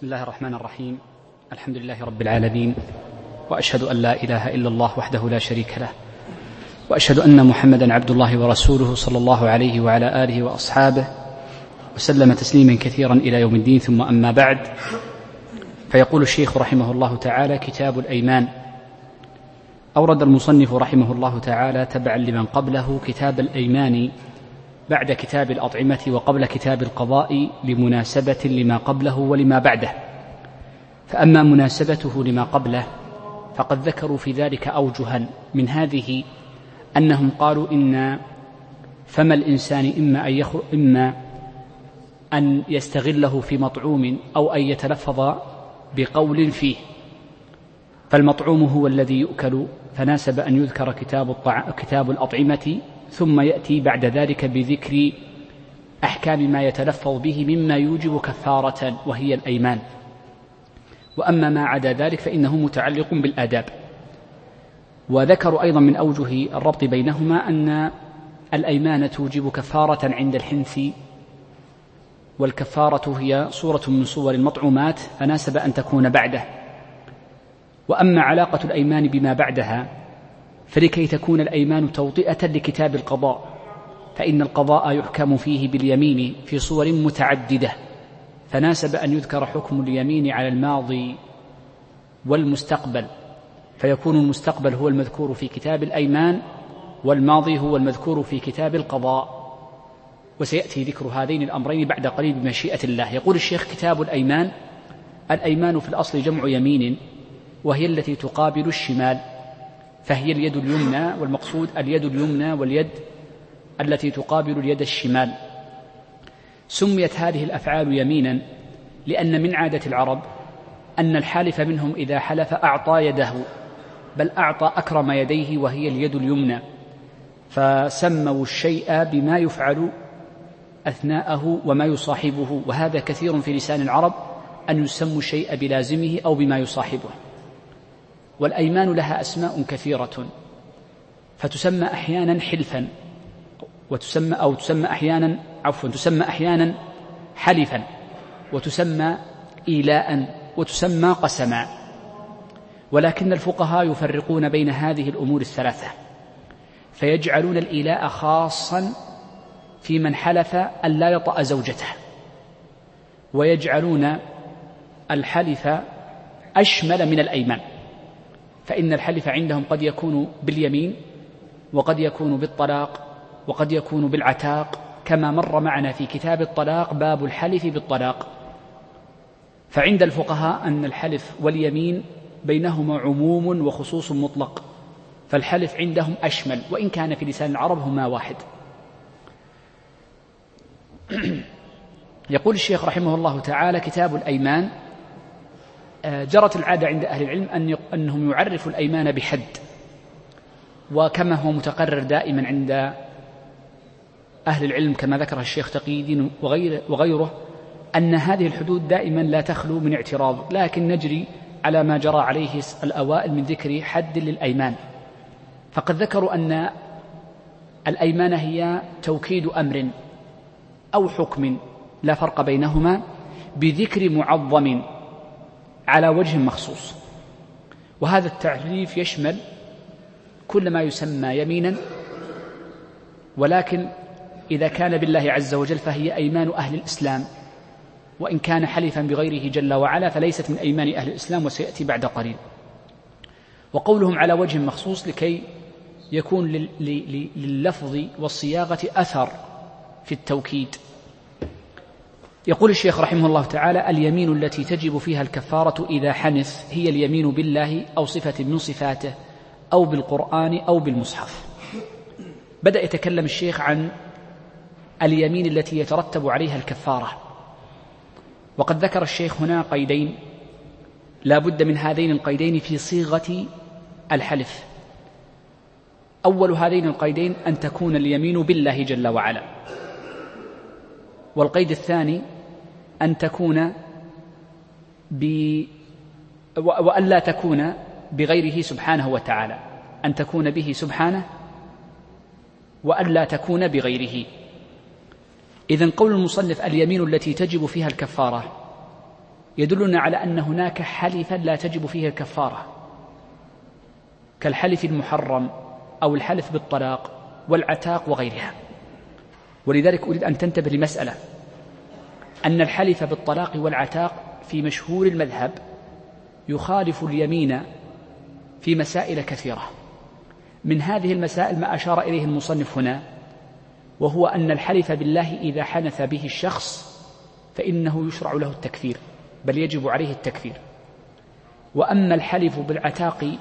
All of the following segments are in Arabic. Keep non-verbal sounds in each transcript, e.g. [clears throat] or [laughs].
بسم الله الرحمن الرحيم. الحمد لله رب العالمين. وأشهد أن لا إله إلا الله وحده لا شريك له. وأشهد أن محمدا عبد الله ورسوله صلى الله عليه وعلى آله وأصحابه. وسلم تسليما كثيرا إلى يوم الدين. ثم أما بعد فيقول الشيخ رحمه الله تعالى كتاب الأيمان. أورد المصنف رحمه الله تعالى تبعا لمن قبله كتاب الأيمان. بعد كتاب الأطعمة وقبل كتاب القضاء لمناسبة لما قبله ولما بعده. فأما مناسبته لما قبله فقد ذكروا في ذلك أوجها من هذه أنهم قالوا إن فم الإنسان إما أن يخرج إما أن يستغله في مطعوم أو أن يتلفظ بقول فيه. فالمطعوم هو الذي يؤكل فناسب أن يذكر كتاب, الطع... كتاب الأطعمة ثم يأتي بعد ذلك بذكر أحكام ما يتلفظ به مما يوجب كفارة وهي الأيمان. وأما ما عدا ذلك فإنه متعلق بالآداب. وذكروا أيضا من أوجه الربط بينهما أن الأيمان توجب كفارة عند الحنث والكفارة هي صورة من صور المطعومات فناسب أن تكون بعده. وأما علاقة الأيمان بما بعدها فلكي تكون الأيمان توطئة لكتاب القضاء فإن القضاء يحكم فيه باليمين في صور متعددة فناسب أن يذكر حكم اليمين على الماضي والمستقبل فيكون المستقبل هو المذكور في كتاب الأيمان والماضي هو المذكور في كتاب القضاء. وسيأتي ذكر هذين الأمرين بعد قليل بمشيئة الله. يقول الشيخ كتاب الأيمان الأيمان في الأصل جمع يمين وهي التي تقابل الشمال. فهي اليد اليمنى والمقصود اليد اليمنى واليد التي تقابل اليد الشمال. سميت هذه الأفعال يمينا لأن من عادة العرب أن الحالف منهم إذا حلف أعطى يده بل أعطى أكرم يديه وهي اليد اليمنى. فسموا الشيء بما يفعل أثناءه وما يصاحبه وهذا كثير في لسان العرب أن يسموا الشيء بلازمه أو بما يصاحبه. والأيمان لها أسماء كثيرة فتسمى أحيانا حلفا وتسمى أو تسمى أحيانا عفوا تسمى أحيانا حلفا وتسمى إيلاء وتسمى قسما. ولكن الفقهاء يفرقون بين هذه الأمور الثلاثة فيجعلون الإيلاء خاصا في من حلف أن لا يطأ زوجته ويجعلون الحلف أشمل من الأيمان. فإن الحلف عندهم قد يكون باليمين وقد يكون بالطلاق وقد يكون بالعتاق كما مر معنا في كتاب الطلاق باب الحلف بالطلاق. فعند الفقهاء أن الحلف واليمين بينهما عموم وخصوص مطلق فالحلف عندهم أشمل وإن كان في لسان العرب هما واحد. [clears throat] يقول الشيخ رحمه الله تعالى كتاب الأيمان جرت العادة عند أهل العلم أن أنهم يعرفوا الأيمان بحد. وكما هو متقرر دائما عند أهل العلم كما ذكر الشيخ تقي الدين وغيره, وغيره أن هذه الحدود دائما لا تخلو من اعتراض. لكن نجري على ما جرى عليه الأوائل من ذكر حد للأيمان. فقد ذكروا أن الأيمان هي توكيد أمر أو حكم لا فرق بينهما بذكر معظم على وجه مخصوص. وهذا التعريف يشمل كل ما يسمى يمينا ولكن إذا كان بالله عز وجل فهي أيمان أهل الإسلام وإن كان حلفا بغيره جل وعلا فليست من أيمان أهل الإسلام وسيأتي بعد قليل. وقولهم على وجه مخصوص لكي يكون لللفظ والصياغة أثر في التوكيد. يقول الشيخ رحمه الله تعالى اليمين التي تجب فيها الكفارة إذا حنث هي اليمين بالله أو صفة من صفاته أو بالقرآن أو بالمصحف. بدأ يتكلم الشيخ عن اليمين التي يترتب عليها الكفارة. وقد ذكر الشيخ هنا قيدين لا بد من هذين القيدين في صيغة الحلف. أول هذين القيدين أن تكون اليمين بالله جل وعلا. والقيد الثاني أن تكون ب وأن لا تكون بغيره سبحانه وتعالى. أن تكون به سبحانه وأن لا تكون بغيره. إذا قول المصنف اليمين التي تجب فيها الكفارة يدلنا على أن هناك حلفا لا تجب فيه الكفارة. كالحلف المحرم أو الحلف بالطلاق والعتاق وغيرها. ولذلك أريد أن تنتبه لمسألة. أن الحلف بالطلاق والعتاق في مشهور المذهب يخالف اليمين في مسائل كثيرة. من هذه المسائل ما أشار إليه المصنف هنا وهو أن الحلف بالله إذا حنث به الشخص فإنه يشرع له التكفير بل يجب عليه التكفير. وأما الحلف بالعتاق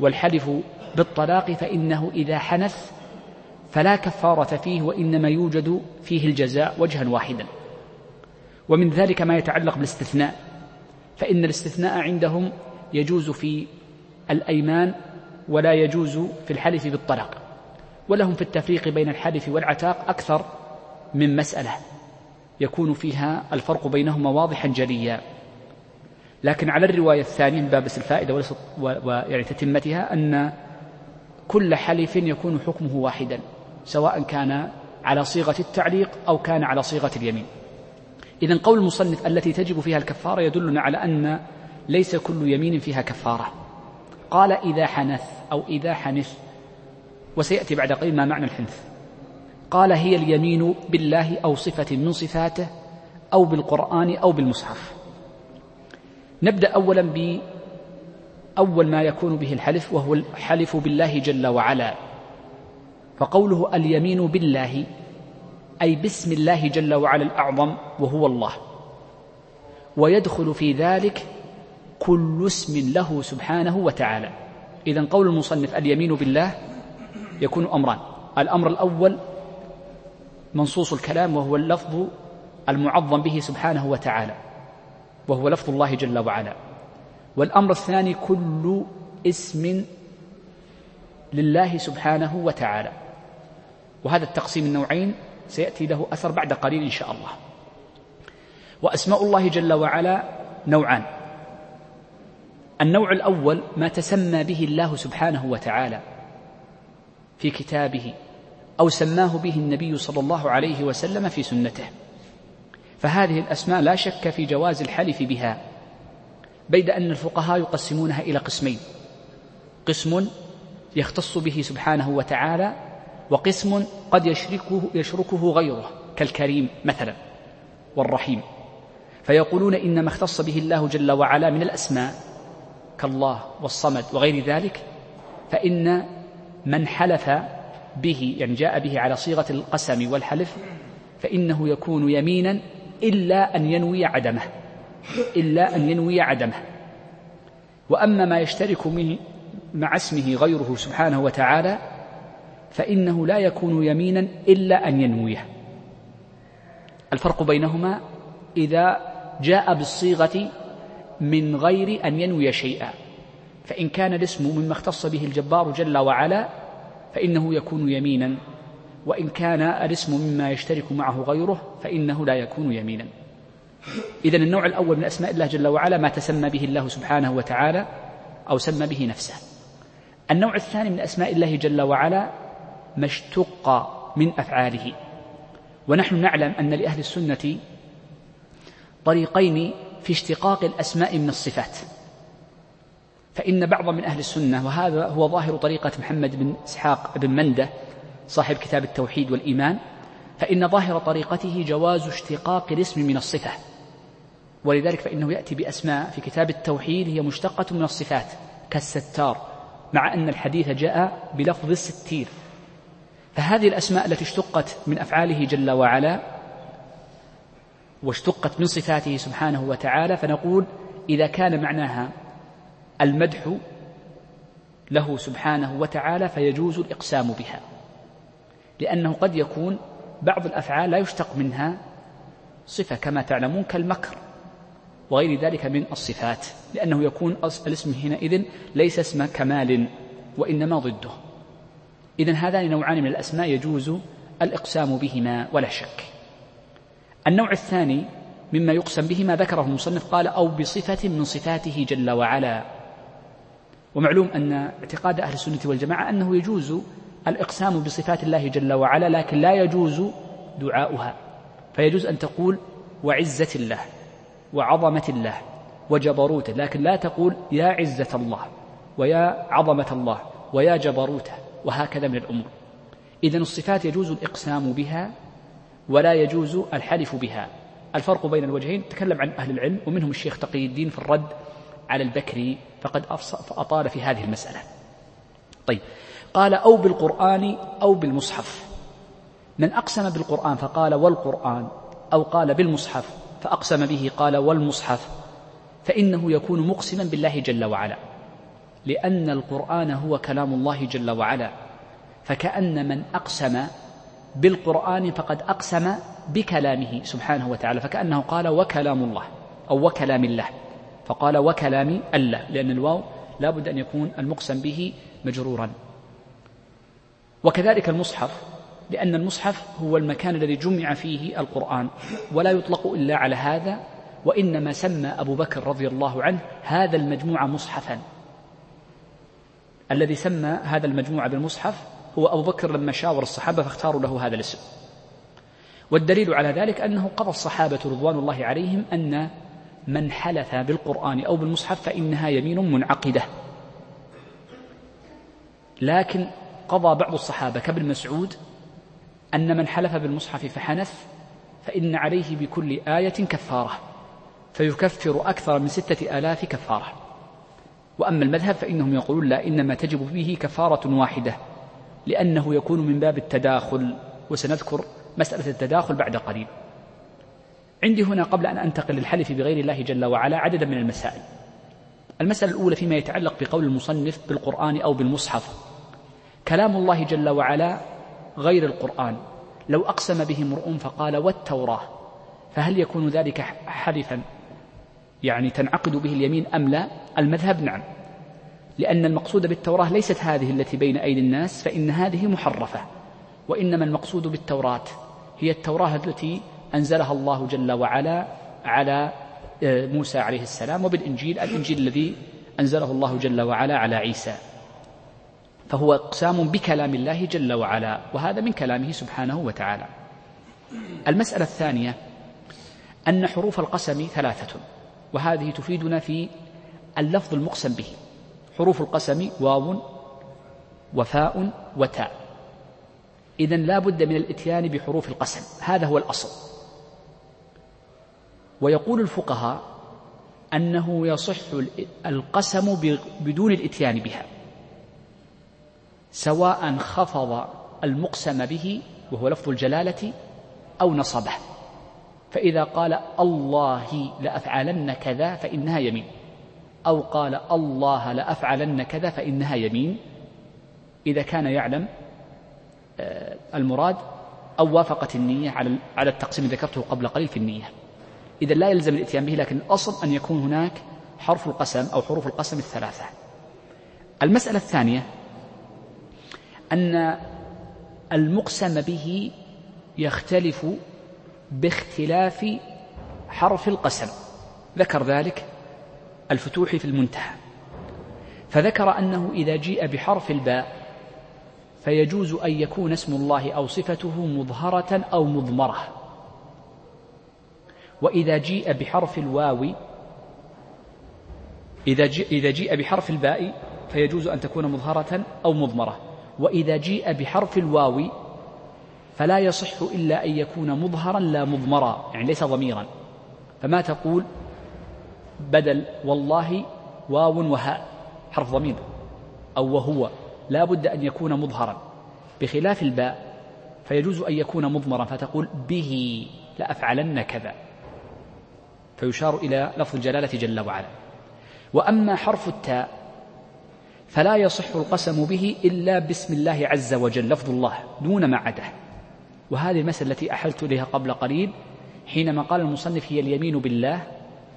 والحلف بالطلاق فإنه إذا حنث فلا كفارة فيه وإنما يوجد فيه الجزاء وجها واحدا. ومن ذلك ما يتعلق بالاستثناء فإن الاستثناء عندهم يجوز في الأيمان ولا يجوز في الحلف بالطلاق ولهم في التفريق بين الحلف والعتاق أكثر من مسألة يكون فيها الفرق بينهما واضحا جليا. لكن على الرواية الثانية من باب الفائدة ويعني تتمتها أن كل حلف يكون حكمه واحدا. سواء كان على صيغة التعليق أو كان على صيغة اليمين. إذا قول المصنف التي تجب فيها الكفارة يدلنا على أن ليس كل يمين فيها كفارة. قال إذا حنث أو إذا حنث وسيأتي بعد قليل ما معنى الحنث. قال هي اليمين بالله أو صفة من صفاته أو بالقرآن أو بالمصحف. نبدأ أولا بأول ما يكون به الحلف وهو الحلف بالله جل وعلا. فقوله اليمين بالله أي باسم الله جل وعلا الأعظم وهو الله. ويدخل في ذلك كل اسم له سبحانه وتعالى. إذا قول المصنف اليمين بالله يكون أمران. الأمر الأول منصوص الكلام وهو اللفظ المعظم به سبحانه وتعالى وهو لفظ الله جل وعلا. والأمر الثاني كل اسم لله سبحانه وتعالى. وهذا التقسيم النوعين سيأتي له أثر بعد قليل إن شاء الله. وأسماء الله جل وعلا نوعان. النوع الأول ما تسمى به الله سبحانه وتعالى في كتابه أو سماه به النبي صلى الله عليه وسلم في سنته. فهذه الأسماء لا شك في جواز الحلف بها بيد أن الفقهاء يقسمونها إلى قسمين. قسم يختص به سبحانه وتعالى وقسم قد يشركه, يشركه غيره كالكريم مثلا والرحيم. فيقولون إنما اختص به الله جل وعلا من الأسماء كالله والصمد وغير ذلك فإن من حلف به يعني جاء به على صيغة القسم والحلف فإنه يكون يمينا إلا أن ينوي عدمه إلا أن ينوي عدمه. وأما ما يشترك من مع اسمه غيره سبحانه وتعالى فإنه لا يكون يمينا إلا أن ينويه. الفرق بينهما إذا جاء بالصيغة من غير أن ينوي شيئا فإن كان الاسم مما اختص به الجبار جل وعلا فإنه يكون يمينا وإن كان الاسم مما يشترك معه غيره فإنه لا يكون يمينا. إذا النوع الأول من أسماء الله جل وعلا ما تسمى به الله سبحانه وتعالى أو سمى به نفسه. النوع الثاني من أسماء الله جل وعلا ما اشتق من أفعاله. ونحن نعلم أن لأهل السنة طريقين في اشتقاق الأسماء من الصفات. فإن بعض من أهل السنة وهذا هو ظاهر طريقة محمد بن إسحاق بن مندة صاحب كتاب التوحيد والإيمان فإن ظاهر طريقته جواز اشتقاق الاسم من الصفة. ولذلك فإنه يأتي بأسماء في كتاب التوحيد هي مشتقة من الصفات كالستار مع أن الحديث جاء بلفظ الستير. فهذه الأسماء التي اشتقت من أفعاله جل وعلا واشتقت من صفاته سبحانه وتعالى فنقول إذا كان معناها المدح له سبحانه وتعالى فيجوز الإقسام بها لأنه قد يكون بعض الأفعال لا يشتق منها صفة كما تعلمون كالمكر وغير ذلك من الصفات لأنه يكون الاسم حينئذ ليس اسم كمال وإنما ضده. إذا هذان نوعان من الأسماء يجوز الإقسام بهما ولا شك. النوع الثاني مما يقسم به ما ذكره المصنف قال أو بصفة من صفاته جل وعلا. ومعلوم أن اعتقاد أهل السنة والجماعة أنه يجوز الإقسام بصفات الله جل وعلا لكن لا يجوز دعاؤها. فيجوز أن تقول وعزة الله وعظمة الله وجبروته لكن لا تقول يا عزة الله ويا عظمة الله ويا جبروته. وهكذا من الأمور. إذا الصفات يجوز الإقسام بها ولا يجوز الحلف بها. الفرق بين الوجهين تكلم عن أهل العلم ومنهم الشيخ تقي الدين في الرد على البكري فقد أطال في هذه المسألة. طيب. قال أو بالقرآن أو بالمصحف. من أقسم بالقرآن فقال والقرآن أو قال بالمصحف فأقسم به قال والمصحف فإنه يكون مقسما بالله جل وعلا. لأن القرآن هو كلام الله جل وعلا. فكأن من أقسم بالقرآن فقد أقسم بكلامه سبحانه وتعالى. فكأنه قال وكلام الله أو وكلام الله. فقال وكلام الله. لأن الواو لا بد أن يكون المقسم به مجرورا. وكذلك المصحف لأن المصحف هو المكان الذي جمع فيه القرآن. ولا يطلق إلا على هذا وإنما سمى أبو بكر رضي الله عنه هذا المجموعة مصحفا. الذي سمى هذا المجموعة بالمصحف هو أبو بكر لما شاور الصحابة فاختاروا له هذا الاسم. والدليل على ذلك أنه قضى الصحابة رضوان الله عليهم أن من حلف بالقرآن أو بالمصحف فإنها يمين منعقدة. لكن قضى بعض الصحابة كابن مسعود أن من حلف بالمصحف فحنث فإن عليه بكل آية كفارة فيكفر أكثر من ستة آلاف كفارة. وأما المذهب فإنهم يقولون لا إنما تجب به كفارة واحدة لأنه يكون من باب التداخل وسنذكر مسألة التداخل بعد قليل. عندي هنا قبل أن أنتقل للحلف بغير الله جل وعلا عددا من المسائل. المسألة الأولى فيما يتعلق بقول المصنف بالقرآن أو بالمصحف. كلام الله جل وعلا غير القرآن. لو أقسم به امرؤ فقال والتوراة فهل يكون ذلك حلفا؟ يعني تنعقد به اليمين أم لا؟ المذهب نعم. لأن المقصود بالتوراة ليست هذه التي بين أيدي الناس فإن هذه محرفة. وإنما المقصود بالتوراة هي التوراة التي أنزلها الله جل وعلا على آه، موسى عليه السلام وبالإنجيل الإنجيل الذي أنزله الله جل وعلا على عيسى. فهو إقسام بكلام الله جل وعلا وهذا من كلامه سبحانه وتعالى. المسألة الثانية أن حروف القسم ثلاثة. وهذه تفيدنا في اللفظ المقسم به. حروف القسم واو وفاء وتاء. إذا لا بد من الإتيان بحروف القسم. هذا هو الأصل. ويقول الفقهاء أنه يصح القسم بدون الإتيان بها سواء خفض المقسم به وهو لفظ الجلالة أو نصبه. فإذا قال الله لأفعلن كذا فإنها يمين. أو قال الله لأفعلن كذا فإنها يمين. إذا كان يعلم آه، المراد أو وافقت النية على على التقسيم ذكرته قبل قليل في النية. إذا لا يلزم الإتيان به لكن الأصل أن يكون هناك حرف القسم أو حروف القسم الثلاثة. المسألة الثانية أن المقسم به يختلف باختلاف حرف القسم. ذكر ذلك الفتوح في المنتهى. فذكر أنه إذا جيء بحرف الباء فيجوز أن يكون اسم الله أو صفته مظهرة أو مضمرة. وإذا جيء بحرف الواو إذا إذا جيء بحرف الباء فيجوز أن تكون مظهرة أو مضمرة. وإذا جيء بحرف الواو فلا يصح إلا أن يكون مظهرا لا مضمرا يعني ليس ضميرا. فما تقول بدل والله واو وهاء حرف ضمير أو وهو لا بد أن يكون مظهرا. بخلاف الباء فيجوز أن يكون مضمرا فتقول به لأفعلن كذا. فيشار إلى لفظ الجلالة جل وعلا. وأما حرف التاء فلا يصح القسم به إلا باسم الله عز وجل لفظ الله دون ما عده وهذه المسألة التي أحلت إليها قبل قليل حينما قال المصنف هي اليمين بالله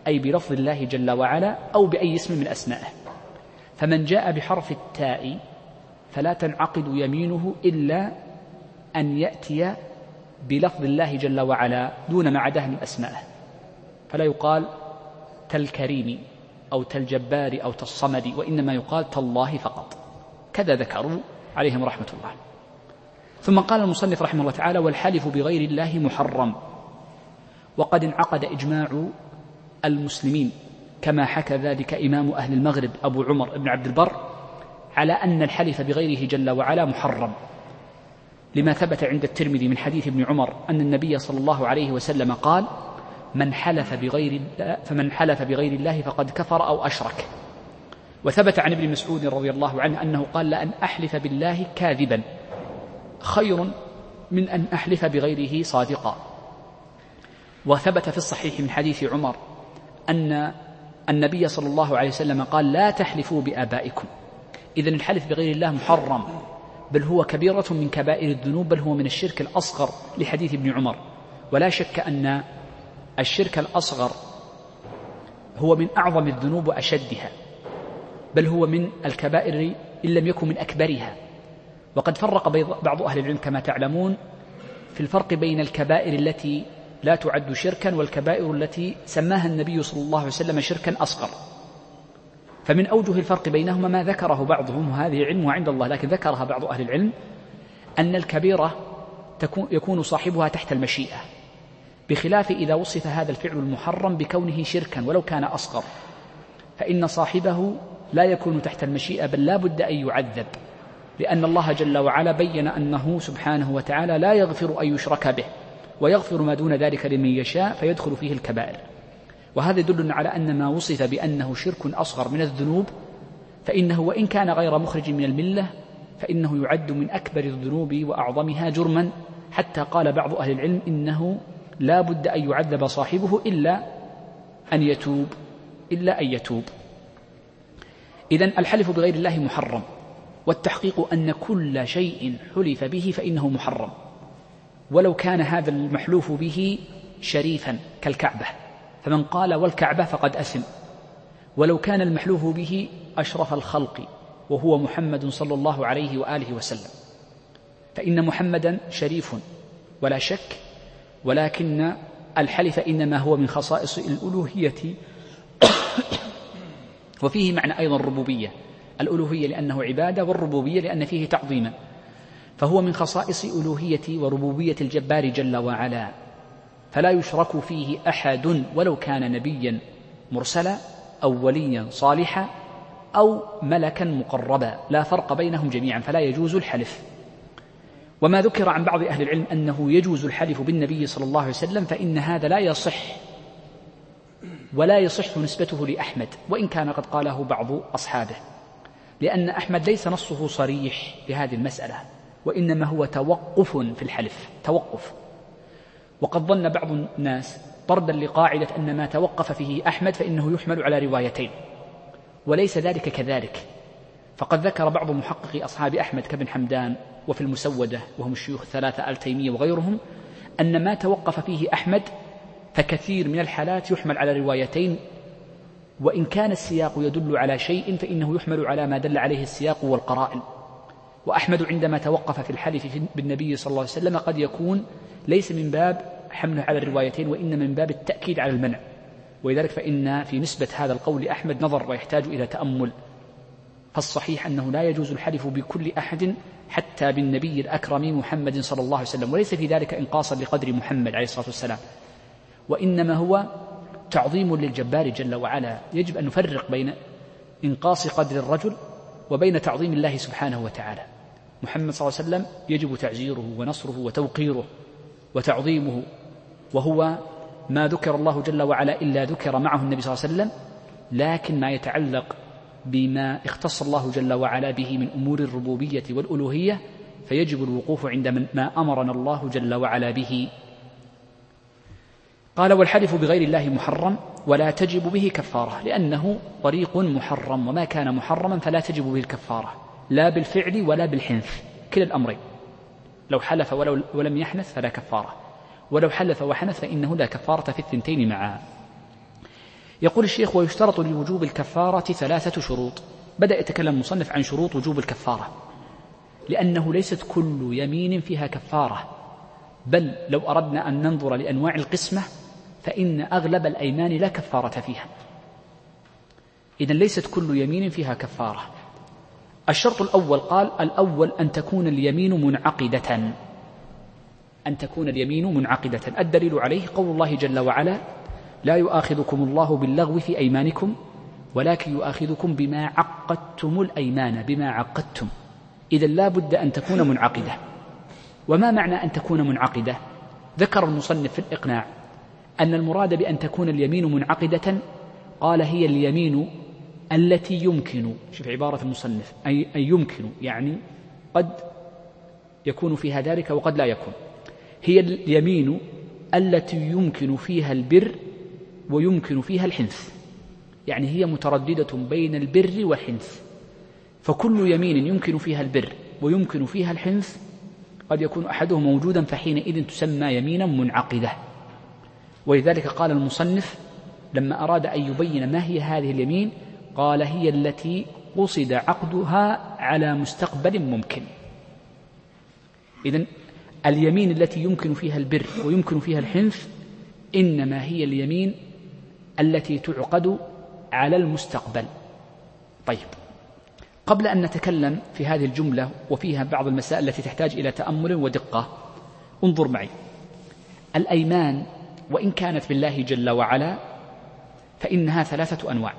أي بلفظ الله جل وعلا أو بأي اسم من أسمائه. فمن جاء بحرف التاء فلا تنعقد يمينه إلا أن يأتي بلفظ الله جل وعلا دون ما عداه من أسمائه. فلا يقال تالكريم أو تالجبار أو تالصمد وإنما يقال تالله فقط. كذا ذكروا عليهم رحمة الله. ثم قال المصنف رحمه الله تعالى والحلف بغير الله محرم. وقد انعقد إجماع المسلمين كما حكى ذلك إمام أهل المغرب أبو عمر بن عبد البر على أن الحلف بغيره جل وعلا محرم. لما ثبت عند الترمذي من حديث ابن عمر أن النبي صلى الله عليه وسلم قال من حلف بغير الله فمن حلف بغير الله فقد كفر أو أشرك. وثبت عن ابن مسعود رضي الله عنه أنه قال لأن أحلف بالله كاذبا. خير من أن أحلف بغيره صادقا. وثبت في الصحيح من حديث عمر أن النبي صلى الله عليه وسلم قال لا تحلفوا بآبائكم. إذا الحلف بغير الله محرم بل هو كبيرة من كبائر الذنوب بل هو من الشرك الأصغر لحديث ابن عمر. ولا شك أن الشرك الأصغر هو من أعظم الذنوب وأشدها بل هو من الكبائر إن لم يكن من أكبرها. وقد فرق بعض أهل العلم كما تعلمون في الفرق بين الكبائر التي لا تعد شركا والكبائر التي سماها النبي صلى الله عليه وسلم شركا أصغر. فمن أوجه الفرق بينهما ما ذكره بعضهم وهذه علم عند الله لكن ذكرها بعض أهل العلم أن الكبيرة تكون يكون صاحبها تحت المشيئة بخلاف إذا وصف هذا الفعل المحرم بكونه شركا ولو كان أصغر. فإن صاحبه لا يكون تحت المشيئة بل لا بد أن يعذب. لأن الله جل وعلا بين أنه سبحانه وتعالى لا يغفر أن يشرك به ويغفر ما دون ذلك لمن يشاء فيدخل فيه الكبائر. وهذا يدل على أن ما وصف بأنه شرك أصغر من الذنوب فإنه وإن كان غير مخرج من الملة فإنه يعد من أكبر الذنوب وأعظمها جرما. حتى قال بعض أهل العلم إنه لا بد أن يعذب صاحبه إلا أن يتوب إلا أن يتوب. إذا الحلف بغير الله محرم. والتحقيق أن كل شيء حلف به فإنه محرم. ولو كان هذا المحلوف به شريفا كالكعبة. فمن قال والكعبة فقد أسم ولو كان المحلوف به أشرف الخلق وهو محمد صلى الله عليه وآله وسلم. فإن محمدا شريف ولا شك ولكن الحلف إنما هو من خصائص الألوهية. [coughs] وفيه معنى أيضا الربوبية. الألوهية لأنه عبادة والربوبية لأن فيه تعظيما. فهو من خصائص ألوهية وربوبية الجبار جل وعلا. فلا يشرك فيه أحد ولو كان نبيا مرسلا أو وليا صالحا أو ملكا مقربا. لا فرق بينهم جميعا فلا يجوز الحلف. وما ذكر عن بعض أهل العلم أنه يجوز الحلف بالنبي صلى الله عليه وسلم فإن هذا لا يصح. ولا يصح نسبته لأحمد وإن كان قد قاله بعض أصحابه. لأن أحمد ليس نصه صريح بهذه المسألة وإنما هو توقف في الحلف توقف. وقد ظن بعض الناس طردا لقاعدة أن ما توقف فيه أحمد فإنه يحمل على روايتين وليس ذلك كذلك. فقد ذكر بعض محققي أصحاب أحمد كابن حمدان وفي المسودة وهم الشيوخ الثلاثة آل تيمية وغيرهم أن ما توقف فيه أحمد فكثير من الحالات يحمل على روايتين وإن كان السياق يدل على شيء فإنه يحمل على ما دل عليه السياق والقرائن. وأحمد عندما توقف في الحلف بالنبي صلى الله عليه وسلم قد يكون ليس من باب حمله على الروايتين وإنما من باب التأكيد على المنع. ولذلك فإن في نسبة هذا القول أحمد نظر ويحتاج إلى تأمل. فالصحيح أنه لا يجوز الحلف بكل أحد حتى بالنبي الأكرم محمد صلى الله عليه وسلم وليس في ذلك إنقاصا لقدر محمد عليه الصلاة والسلام. وإنما هو تعظيم للجبار جل وعلا. يجب أن نفرق بين إنقاص قدر الرجل وبين تعظيم الله سبحانه وتعالى. محمد صلى الله عليه وسلم يجب تعزيره ونصره وتوقيره وتعظيمه وهو ما ذكر الله جل وعلا إلا ذكر معه النبي صلى الله عليه وسلم لكن ما يتعلق بما اختص الله جل وعلا به من أمور الربوبية والألوهية فيجب الوقوف عند ما أمرنا الله جل وعلا به. قال والحلف بغير الله محرم ولا تجب به كفارة لأنه طريق محرم وما كان محرما فلا تجب به الكفارة لا بالفعل ولا بالحنث كلا الأمرين. لو حلف ولو ولم يحنث فلا كفارة ولو حلف وحنث فإنه لا كفارة في الثنتين معا. يقول الشيخ ويشترط لوجوب الكفارة ثلاثة شروط. بدأ يتكلم المصنف عن شروط وجوب الكفارة لأنه ليست كل يمين فيها كفارة بل لو أردنا أن ننظر لأنواع القسمة فإن أغلب الأيمان لا كفارة فيها. إذا ليست كل يمين فيها كفارة. الشرط الأول قال الأول أن تكون اليمين منعقدة. أن تكون اليمين منعقدة. الدليل عليه قول الله جل وعلا لا يؤاخذكم الله باللغو في أيمانكم ولكن يؤاخذكم بما عقدتم الأيمان بما عقدتم. إذا لا بد أن تكون منعقدة. وما معنى أن تكون منعقدة؟ ذكر المصنف في الإقناع. أن المراد بأن تكون اليمين منعقدة قال هي اليمين التي يمكن. شوف عبارة المصنف أي, أي يمكن يعني قد يكون فيها ذلك وقد لا يكون. هي اليمين التي يمكن فيها البر ويمكن فيها الحنث. يعني هي مترددة بين البر والحنث. فكل يمين يمكن فيها البر ويمكن فيها الحنث قد يكون أحدهم موجودا فحينئذ تسمى يمينا منعقدة. ولذلك قال المصنف لما أراد أن يبين ما هي هذه اليمين قال هي التي قصد عقدها على مستقبل ممكن. إذن اليمين التي يمكن فيها البر ويمكن فيها الحنث إنما هي اليمين التي تعقد على المستقبل. طيب قبل أن نتكلم في هذه الجملة وفيها بعض المسائل التي تحتاج إلى تأمل ودقة انظر معي. الأيمان وإن كانت بالله جل وعلا فإنها ثلاثة أنواع.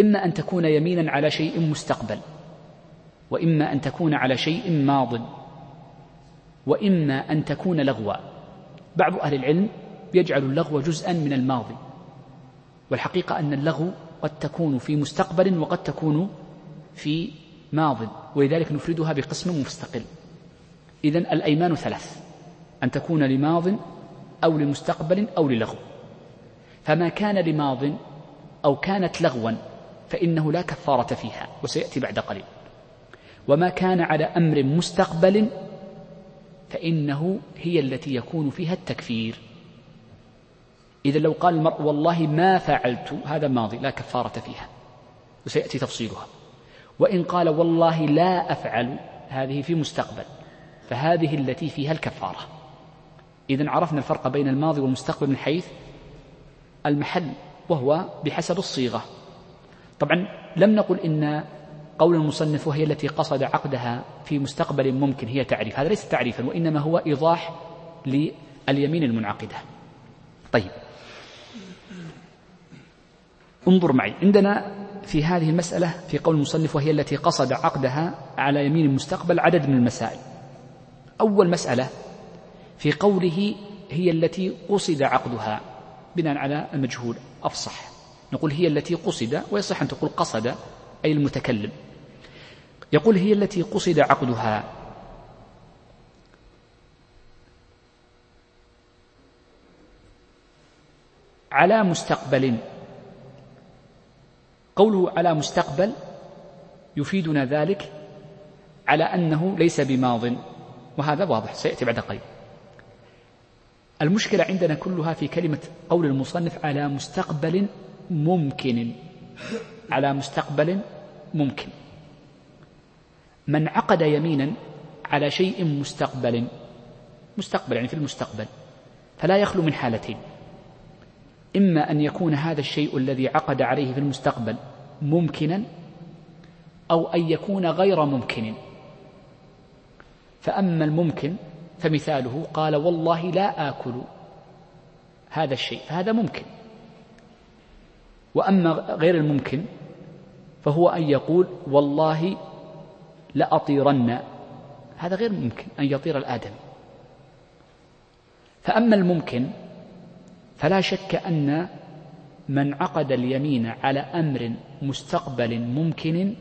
إما أن تكون يمينا على شيء مستقبل وإما أن تكون على شيء ماض وإما أن تكون لغوا بعض أهل العلم يجعل اللغو جزءا من الماضي والحقيقة أن اللغو قد تكون في مستقبل وقد تكون في ماض ولذلك نفردها بقسم مستقل. إذا الأيمان ثلاث أن تكون لماض أو لمستقبل أو للغو. فما كان لماض أو كانت لغوا فإنه لا كفارة فيها وسيأتي بعد قليل. وما كان على أمر مستقبل فإنه هي التي يكون فيها التكفير. إذا لو قال المرء والله ما فعلت هذا ماضي لا كفارة فيها. وسيأتي تفصيلها. وإن قال والله لا أفعل هذه في مستقبل فهذه التي فيها الكفارة. إذا عرفنا الفرق بين الماضي والمستقبل من حيث المحل وهو بحسب الصيغة. طبعا لم نقل إن قول المصنف وهي التي قصد عقدها في مستقبل ممكن هي تعريف. هذا ليس تعريفا وإنما هو إيضاح لليمين المنعقدة. طيب. انظر معي. عندنا في هذه المسألة في قول المصنف وهي التي قصد عقدها على يمين المستقبل عدد من المسائل. أول مسألة في قوله هي التي قصد عقدها بناء على المجهول أفصح. نقول هي التي قصد ويصح أن تقول قصد أي المتكلم. يقول هي التي قصد عقدها. على مستقبل. قوله على مستقبل يفيدنا ذلك على أنه ليس بماض وهذا واضح سيأتي بعد قليل. المشكلة عندنا كلها في كلمة قول المصنف على مستقبل ممكن. على مستقبل ممكن. من عقد يمينا على شيء مستقبل. مستقبل يعني في المستقبل. فلا يخلو من حالتين. إما أن يكون هذا الشيء الذي عقد عليه في المستقبل ممكنا أو أن يكون غير ممكن. فأما الممكن فمثاله قال والله لا آكل هذا الشيء فهذا ممكن. وأما غير الممكن فهو أن يقول والله لأطيرن هذا غير ممكن أن يطير الآدمي. فأما الممكن فلا شك أن من عقد اليمين على أمر مستقبل ممكن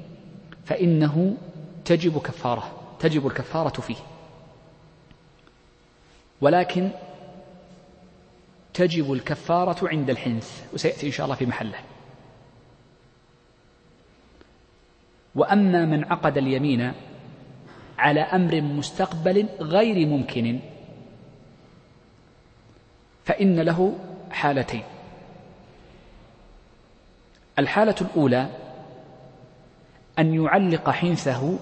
فإنه تجب كفارة تجب الكفارة فيه. ولكن تجب الكفارة عند الحنث وسيأتي إن شاء الله في محله. وأما من عقد اليمين على أمر مستقبل غير ممكن فإن له حالتين. الحالة الأولى أن يعلق حنثه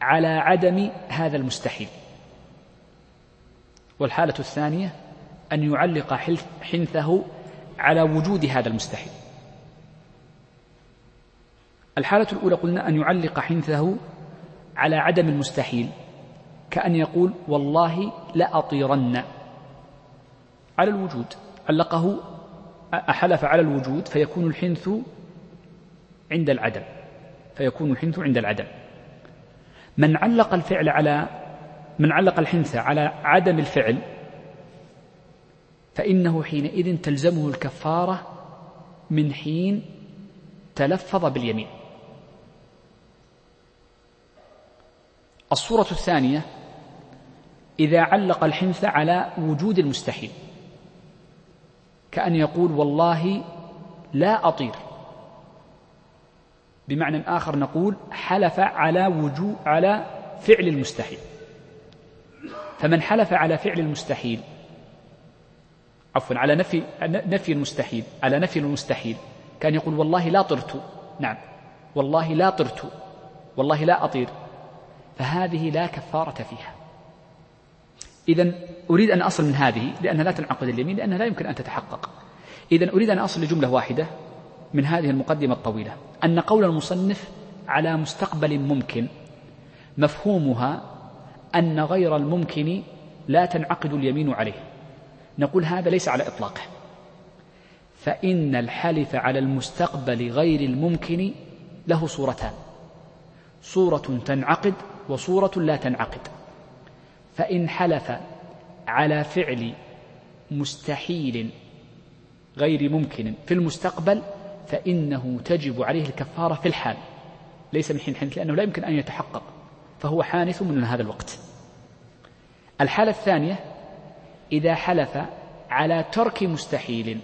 على عدم هذا المستحيل. والحالة الثانية أن يعلق حنثه على وجود هذا المستحيل. الحالة الأولى قلنا أن يعلق حنثه على عدم المستحيل كأن يقول والله لأطيرن. على الوجود علقه أحلف على الوجود فيكون الحنث عند العدم فيكون الحنث عند العدم. من علق الفعل على من علق الحنث على عدم الفعل فإنه حينئذ تلزمه الكفارة من حين تلفظ باليمين. الصورة الثانية إذا علق الحنث على وجود المستحيل كأن يقول والله لا أطير. بمعنى آخر نقول حلف على وجود على فعل المستحيل. فمن حلف على فعل المستحيل عفوا على نفي نفي المستحيل على نفي المستحيل. كان يقول والله لا طرت. نعم. والله لا طرت. والله لا أطير. فهذه لا كفارة فيها. إذا أريد أن أصل من هذه لأنها لا تنعقد اليمين لأنها لا يمكن أن تتحقق. إذا أريد أن أصل لجملة واحدة من هذه المقدمة الطويلة. أن قول المصنف على مستقبل ممكن مفهومها أن غير الممكن لا تنعقد اليمين عليه. نقول هذا ليس على إطلاقه. فإن الحلف على المستقبل غير الممكن له صورتان. صورة تنعقد وصورة لا تنعقد. فإن حلف على فعل مستحيل غير ممكن في المستقبل فإنه تجب عليه الكفارة في الحال. ليس من حين حنث لأنه لا يمكن أن يتحقق. فهو حانث من هذا الوقت. الحالة الثانية إذا حلف على ترك مستحيل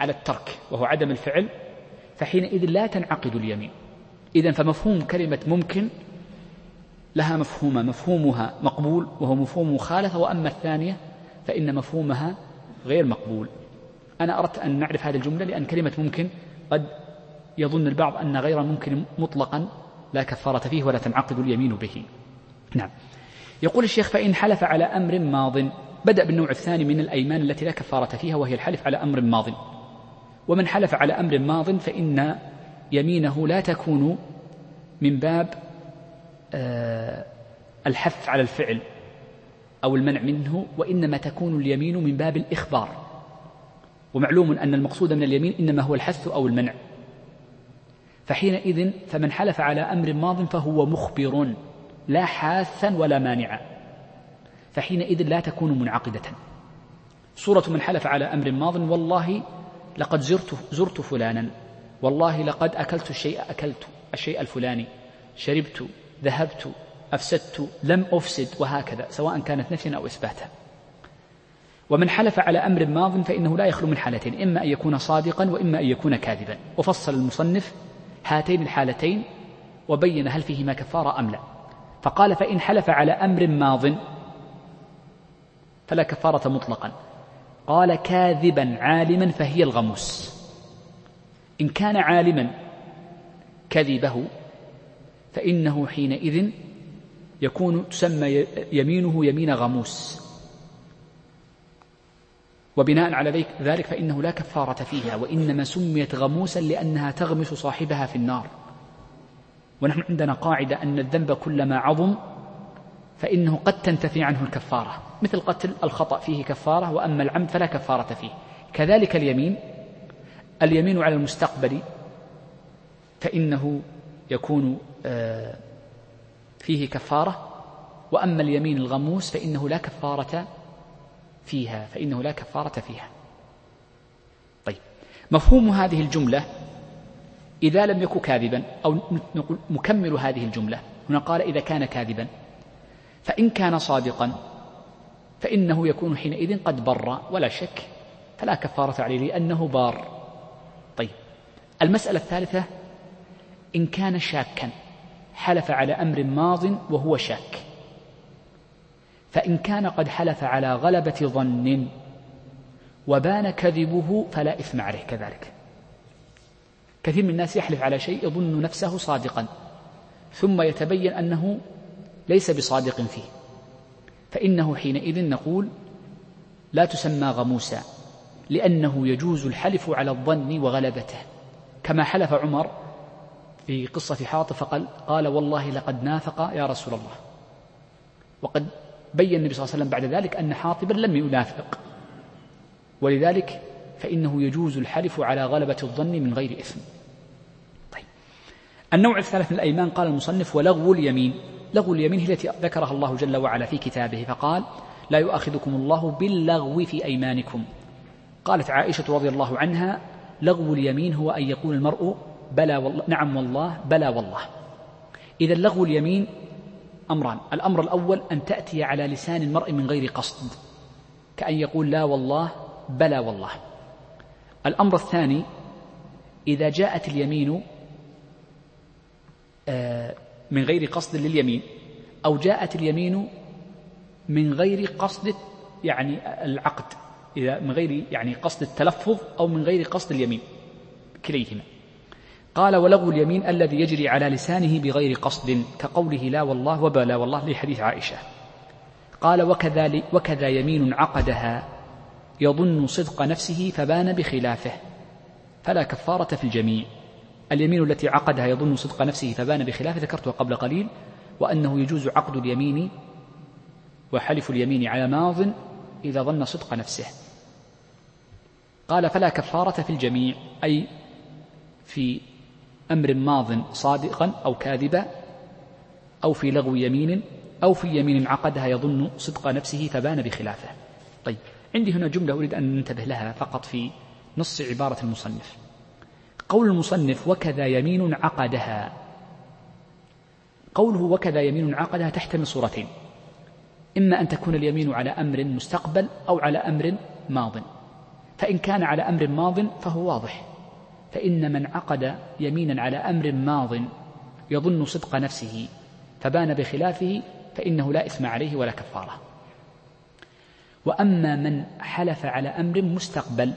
على الترك وهو عدم الفعل فحينئذ لا تنعقد اليمين. إذا فمفهوم كلمة ممكن لها مفهوم مفهومها مقبول وهو مفهوم مخالفة وأما الثانية فإن مفهومها غير مقبول. أنا أردت أن نعرف هذه الجملة لأن كلمة ممكن قد يظن البعض أن غير ممكن مطلقا. لا كفارة فيه ولا تنعقد اليمين به. نعم. يقول الشيخ فإن حلف على أمر ماض بدأ بالنوع الثاني من الأيمان التي لا كفارة فيها وهي الحلف على أمر ماض. ومن حلف على أمر ماض فإن يمينه لا تكون من باب آه، الحث على الفعل أو المنع منه وإنما تكون اليمين من باب الإخبار. ومعلوم أن المقصود من اليمين إنما هو الحث أو المنع. فحينئذ فمن حلف على أمر ماض فهو مخبر لا حاثا ولا مانعا. فحينئذ لا تكون منعقدة. صورة من حلف على أمر ماض والله لقد زرت زرت فلانا. والله لقد أكلت الشيء أكلت الشيء الفلاني. شربت ذهبت أفسدت لم أفسد وهكذا سواء كانت نفيا أو إثباتا. ومن حلف على أمر ماض فإنه لا يخلو من حالتين إما أن يكون صادقا وإما أن يكون كاذبا. وفصل المصنف هاتين الحالتين وبين هل فيهما كفارة أم لا. فقال فإن حلف على أمر ماض فلا كفارة مطلقا. قال كاذبا عالما فهي الغموس. إن كان عالما كذبه فإنه حينئذ يكون تسمى يمينه يمين غموس. وبناء على ذلك فإنه لا كفارة فيها وإنما سميت غموسا لأنها تغمس صاحبها في النار. ونحن عندنا قاعدة أن الذنب كلما عظم فإنه قد تنتفي عنه الكفارة. مثل قتل الخطأ فيه كفارة وأما العمد فلا كفارة فيه. كذلك اليمين. اليمين على المستقبل فإنه يكون آه، فيه كفارة. وأما اليمين الغموس فإنه لا كفارة فيها فإنه لا كفارة فيها. طيب مفهوم هذه الجملة إذا لم يكن كاذبا أو نقول مكمل هذه الجملة هنا قال إذا كان كاذبا فإن كان صادقا فإنه يكون حينئذ قد بر ولا شك فلا كفارة عليه لأنه بار. طيب المسألة الثالثة إن كان شاكا حلف على أمر ماض وهو شاك. فإن كان قد حلف على غلبة ظن وبان كذبه فلا إثم عليه كذلك. كثير من الناس يحلف على شيء يظن نفسه صادقا ثم يتبين أنه ليس بصادق فيه. فإنه حينئذ نقول لا تسمى غموسا لأنه يجوز الحلف على الظن وغلبته. كما حلف عمر في قصة حاطب فقال قال والله لقد نافق يا رسول الله. وقد بين النبي صلى الله عليه وسلم بعد ذلك أن حاطبا لم ينافق. ولذلك فإنه يجوز الحلف على غلبة الظن من غير إثم. طيب. النوع الثالث من الأيمان قال المصنف ولغو اليمين. لغو اليمين هي التي ذكرها الله جل وعلا في كتابه فقال لا يؤاخذكم الله باللغو في أيمانكم. قالت عائشة رضي الله عنها لغو اليمين هو أن يقول المرء بلى والله نعم والله بلى والله. إذا لغو اليمين أمران الأمر الأول أن تأتي على لسان المرء من غير قصد كأن يقول لا والله بلى والله. الأمر الثاني إذا جاءت اليمين آه، من غير قصد لليمين أو جاءت اليمين من غير قصد يعني العقد إذا من غير يعني قصد التلفظ أو من غير قصد اليمين كليهما. قال ولغو اليمين الذي يجري على لسانه بغير قصد كقوله لا والله وبلا والله لحديث عائشة. قال وكذا, وكذا يمين عقدها يظن صدق نفسه فبان بخلافه فلا كفارة في الجميع. اليمين التي عقدها يظن صدق نفسه فبان بخلافه ذكرتها قبل قليل وأنه يجوز عقد اليمين وحلف اليمين على ماض إذا ظن صدق نفسه. قال فلا كفارة في الجميع أي في أمر ماض صادقا أو كاذبا أو في لغو يمين أو في يمين عقدها يظن صدق نفسه فبان بخلافه. طيب عندي هنا جملة أريد أن ننتبه لها فقط في نص عبارة المصنف. قول المصنف وكذا يمين عقدها. قوله وكذا يمين عقدها تحتمل صورتين. إما أن تكون اليمين على أمر مستقبل أو على أمر ماض. فإن كان على أمر ماض فهو واضح. فإن من عقد يمينا على أمر ماض يظن صدق نفسه فبان بخلافه فإنه لا إثم عليه ولا كفارة. وأما من حلف على أمر مستقبل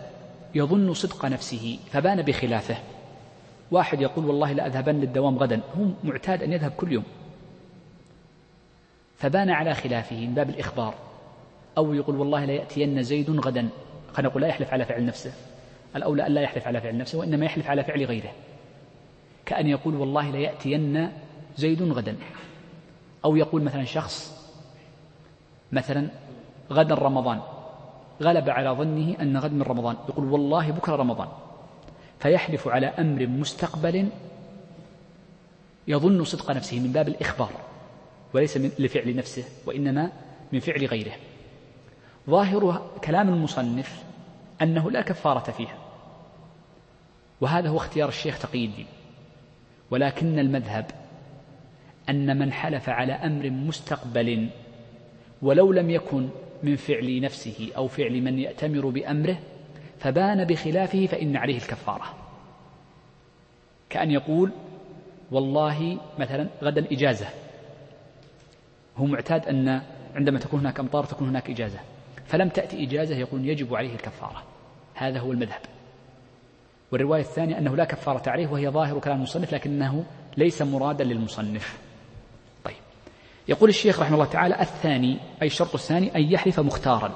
يظن صدق نفسه فبان بخلافه. واحد يقول والله لا أذهبن للدوام غدا هو معتاد أن يذهب كل يوم. فبان على خلافه من باب الإخبار أو يقول والله لا يأتين زيد غدا خلينا نقول لا يحلف على فعل نفسه. الأولى أن لا يحلف على فعل نفسه وإنما يحلف على فعل غيره. كأن يقول والله ليأتين زيد غدا. أو يقول مثلا شخص مثلا غدا رمضان غلب على ظنه أن غد من رمضان يقول والله بكرة رمضان. فيحلف على أمر مستقبل يظن صدق نفسه من باب الإخبار وليس من لفعل نفسه وإنما من فعل غيره. ظاهر كلام المصنف أنه لا كفارة فيها. وهذا هو اختيار الشيخ تقي الدين. ولكن المذهب أن من حلف على أمر مستقبل ولو لم يكن من فعل نفسه أو فعل من يأتمر بأمره فبان بخلافه فإن عليه الكفارة. كأن يقول والله مثلا غدا إجازة. هو معتاد أن عندما تكون هناك أمطار تكون هناك إجازة. فلم تأتي إجازة يقول يجب عليه الكفارة. هذا هو المذهب. والرواية الثانية أنه لا كفارة عليه وهي ظاهر كلام المصنف لكنه ليس مرادا للمصنف. طيب. يقول الشيخ رحمه الله تعالى الثاني أي الشرط الثاني أن يحلف مختارا.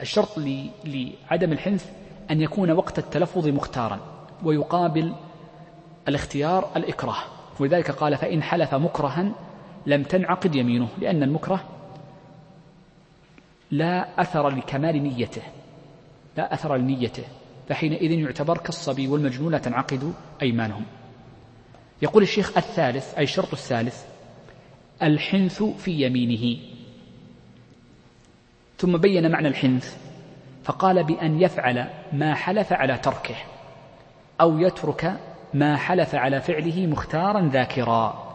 الشرط لعدم الحنث أن يكون وقت التلفظ مختارا ويقابل الاختيار الإكراه. ولذلك قال فإن حلف مكرها لم تنعقد يمينه لأن المكره لا أثر لكمال نيته. لا أثر لنيته. فحينئذ يعتبر كالصبي والمجنون لا تنعقد أيمانهم. يقول الشيخ الثالث أي الشرط الثالث الحنث في يمينه. ثم بين معنى الحنث فقال بأن يفعل ما حلف على تركه أو يترك ما حلف على فعله مختارا ذاكرا.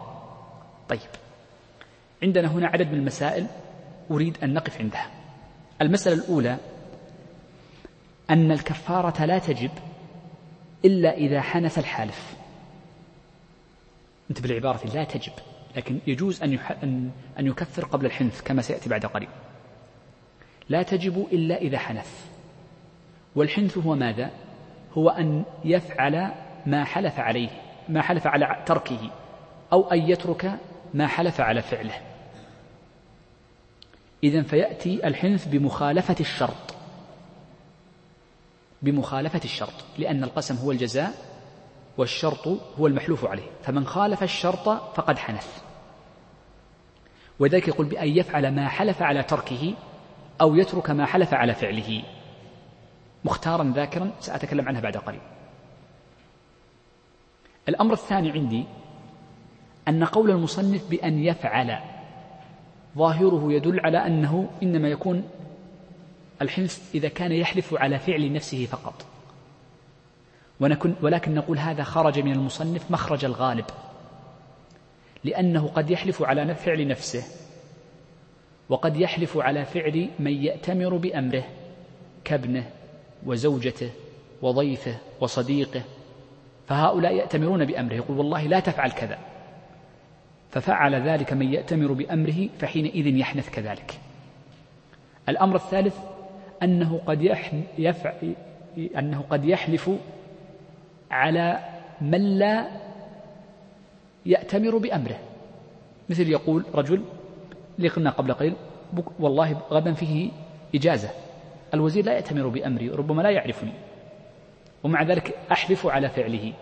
طيب عندنا هنا عدد من المسائل أريد أن نقف عندها. المسألة الأولى أن الكفارة لا تجب إلا إذا حنث الحالف. انتبه بالعبارة لا تجب لكن يجوز أن, أن يكفر قبل الحنث كما سيأتي بعد قليل لا تجب إلا إذا حنث. والحنث هو ماذا؟ هو أن يفعل ما حلف عليه ما حلف على تركه أو أن يترك ما حلف على فعله. إذا فيأتي الحنث بمخالفة الشرط. بمخالفة الشرط لأن القسم هو الجزاء والشرط هو المحلوف عليه. فمن خالف الشرط فقد حنث. وذلك يقول بأن يفعل ما حلف على تركه أو يترك ما حلف على فعله. مختارا ذاكرا سأتكلم عنها بعد قليل الأمر الثاني عندي أن قول المصنف بأن يفعل ظاهره يدل على أنه إنما يكون الحنث إذا كان يحلف على فعل نفسه فقط. ونكن ولكن نقول هذا خرج من المصنف مخرج الغالب. لأنه قد يحلف على فعل نفسه وقد يحلف على فعل من يأتمر بأمره كابنه وزوجته وضيفه وصديقه. فهؤلاء يأتمرون بأمره يقول والله لا تفعل كذا. ففعل ذلك من يأتمر بأمره فحينئذ يحنث كذلك. الأمر الثالث أنه قد يفع أنه قد يحلف على من لا يأتمر بأمره. مثل يقول رجل اللي قلنا قبل قليل والله غدا فيه إجازة. الوزير لا يأتمر بأمري ربما لا يعرفني. ومع ذلك أحلف على فعله.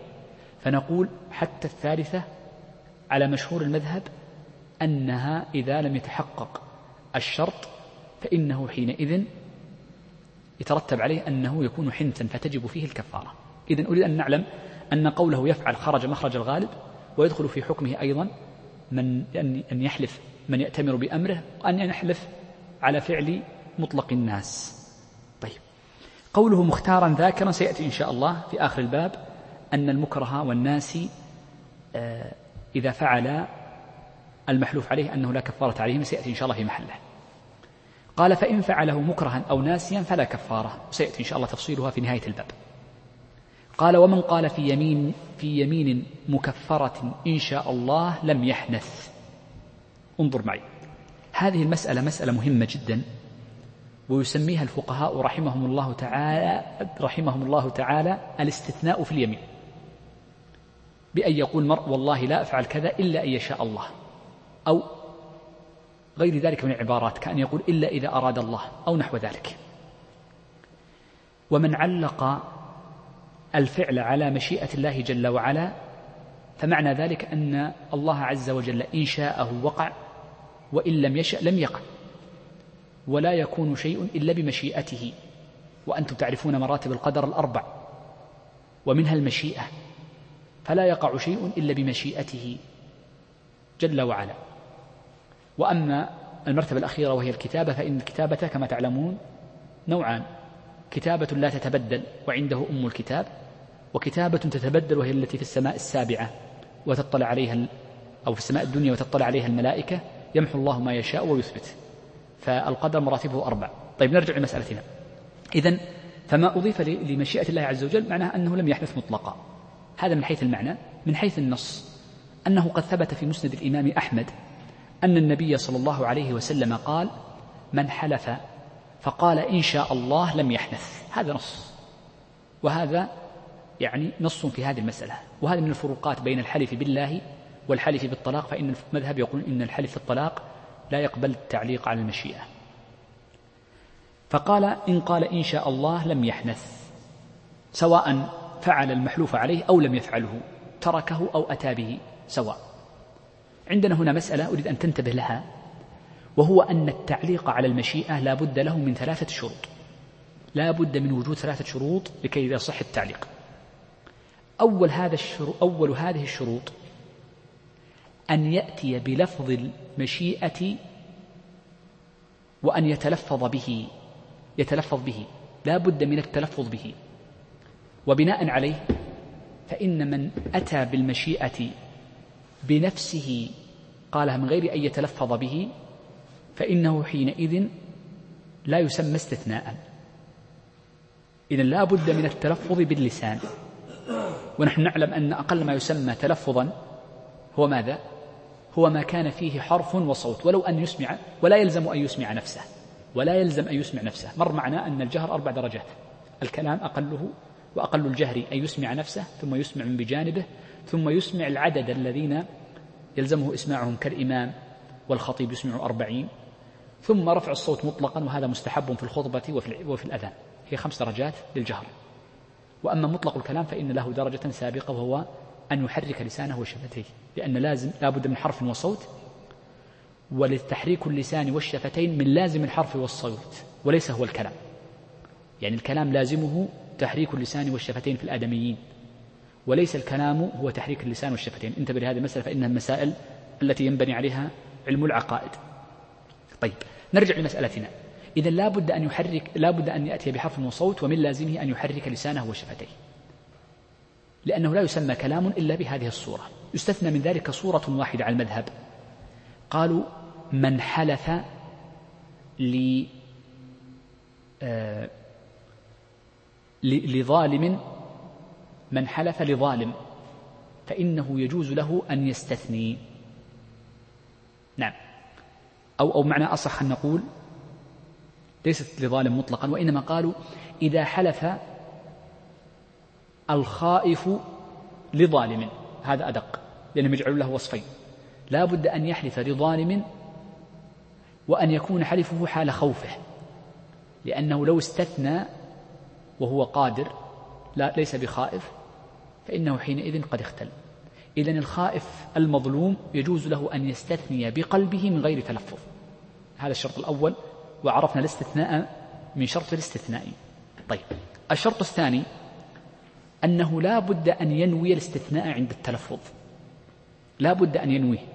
فنقول حتى الثالثة على مشهور المذهب أنها إذا لم يتحقق الشرط فإنه حينئذ يترتب عليه أنه يكون حنثا فتجب فيه الكفارة. إذا أريد أن نعلم أن قوله يفعل خرج مخرج الغالب ويدخل في حكمه أيضا من أن يحلف من يأتمر بأمره وأن يحلف على فعل مطلق الناس. طيب. قوله مختارا ذاكرا سيأتي إن شاء الله في آخر الباب أن المكره والناس آه، إذا فعل المحلوف عليه أنه لا كفارة عليهما سيأتي إن شاء الله في محله. قال فإن فعله مكرها أو ناسيا فلا كفارة. سيأتي إن شاء الله تفصيلها في نهاية الباب. قال ومن قال في يمين في يمين مكفرة إن شاء الله لم يحنث. انظر معي. هذه المسألة مسألة مهمة جدا ويسميها الفقهاء رحمهم الله تعالى رحمهم الله تعالى الاستثناء في اليمين. بأن يقول المرء والله لا أفعل كذا إلا أن يشاء الله. أو غير ذلك من العبارات كأن يقول إلا إذا أراد الله أو نحو ذلك. ومن علق الفعل على مشيئة الله جل وعلا فمعنى ذلك أن الله عز وجل إن شاءه وقع وإن لم يشأ لم يقع. ولا يكون شيء إلا بمشيئته. وأنتم تعرفون مراتب القدر الأربع. ومنها المشيئة. فلا يقع شيء إلا بمشيئته جل وعلا. وأما المرتبة الأخيرة وهي الكتابة فإن الكتابة كما تعلمون نوعان. كتابة لا تتبدل وعنده أم الكتاب وكتابة تتبدل وهي التي في السماء السابعة وتطلع عليها أو في السماء الدنيا وتطلع عليها الملائكة يمحو الله ما يشاء ويثبت. فالقدر مراتبه أربع. طيب نرجع لمسألتنا. إذا فما أضيف لمشيئة الله عز وجل معناه أنه لم يحدث مطلقا. هذا من حيث المعنى. من حيث النص. أنه قد ثبت في مسند الإمام أحمد أن النبي صلى الله عليه وسلم قال من حلف فقال إن شاء الله لم يحنث. هذا نص. وهذا يعني نص في هذه المسألة. وهذا من الفروقات بين الحلف بالله والحلف بالطلاق فإن المذهب يقول إن الحلف في الطلاق لا يقبل التعليق على المشيئة. فقال إن قال إن شاء الله لم يحنث سواء فعل المحلوف عليه أو لم يفعله تركه أو أتى به سواء. عندنا هنا مسألة أريد أن تنتبه لها وهو أن التعليق على المشيئة لا بد له من ثلاثة شروط. لا بد من وجود ثلاثة شروط لكي يصح التعليق. أول هذا الشروط أول هذه الشروط أن يأتي بلفظ المشيئة وأن يتلفظ به يتلفظ به. لا بد من التلفظ به. وبناء عليه فإن من أتى بالمشيئة بنفسه قالها من غير أن يتلفظ به فإنه حينئذ لا يسمى استثناء. إذا لا بد من التلفظ باللسان. ونحن نعلم أن أقل ما يسمى تلفظا هو ماذا؟ هو ما كان فيه حرف وصوت ولو أن يسمع ولا يلزم أن يسمع نفسه ولا يلزم أن يسمع نفسه. مر معنا أن الجهر أربع درجات الكلام أقله وأقل الجهر أن يسمع نفسه ثم يسمع من بجانبه ثم يسمع العدد الذين يلزمه إسماعهم كالإمام والخطيب يسمع أربعين ثم رفع الصوت مطلقا وهذا مستحب في الخطبة وفي, الأذان. هي خمس درجات للجهر. وأما مطلق الكلام فإن له درجة سابقة وهو أن يحرك لسانه وشفتيه لأن لازم لا بد من حرف وصوت وللتحريك اللسان والشفتين من لازم الحرف والصوت وليس هو الكلام. يعني الكلام لازمه تحريك اللسان والشفتين في الآدميين. وليس الكلام هو تحريك اللسان والشفتين. انتبه لهذه المسألة فإنها المسائل التي ينبني عليها علم العقائد. طيب نرجع لمسألتنا. إذا لا بد أن يحرك لا بد أن يأتي بحرف وصوت ومن لازمه أن يحرك لسانه وشفتيه. لأنه لا يسمى كلام إلا بهذه الصورة. يستثنى من ذلك صورة واحدة على المذهب. قالوا من حلف ل آه لظالم من حلف لظالم فإنه يجوز له أن يستثني. نعم. أو أو معنى أصح أن نقول ليست لظالم مطلقا وإنما قالوا إذا حلف الخائف لظالم. هذا أدق لأنهم يجعلون له وصفين. لا بد أن يحلف لظالم وأن يكون حلفه حال خوفه لأنه لو استثنى وهو قادر لا ليس بخائف فإنه حينئذ قد اختل. إذا الخائف المظلوم يجوز له أن يستثني بقلبه من غير تلفظ. هذا الشرط الأول وعرفنا الاستثناء من شرط الاستثناء. طيب الشرط الثاني أنه لا بد أن ينوي الاستثناء عند التلفظ. لا بد أن ينويه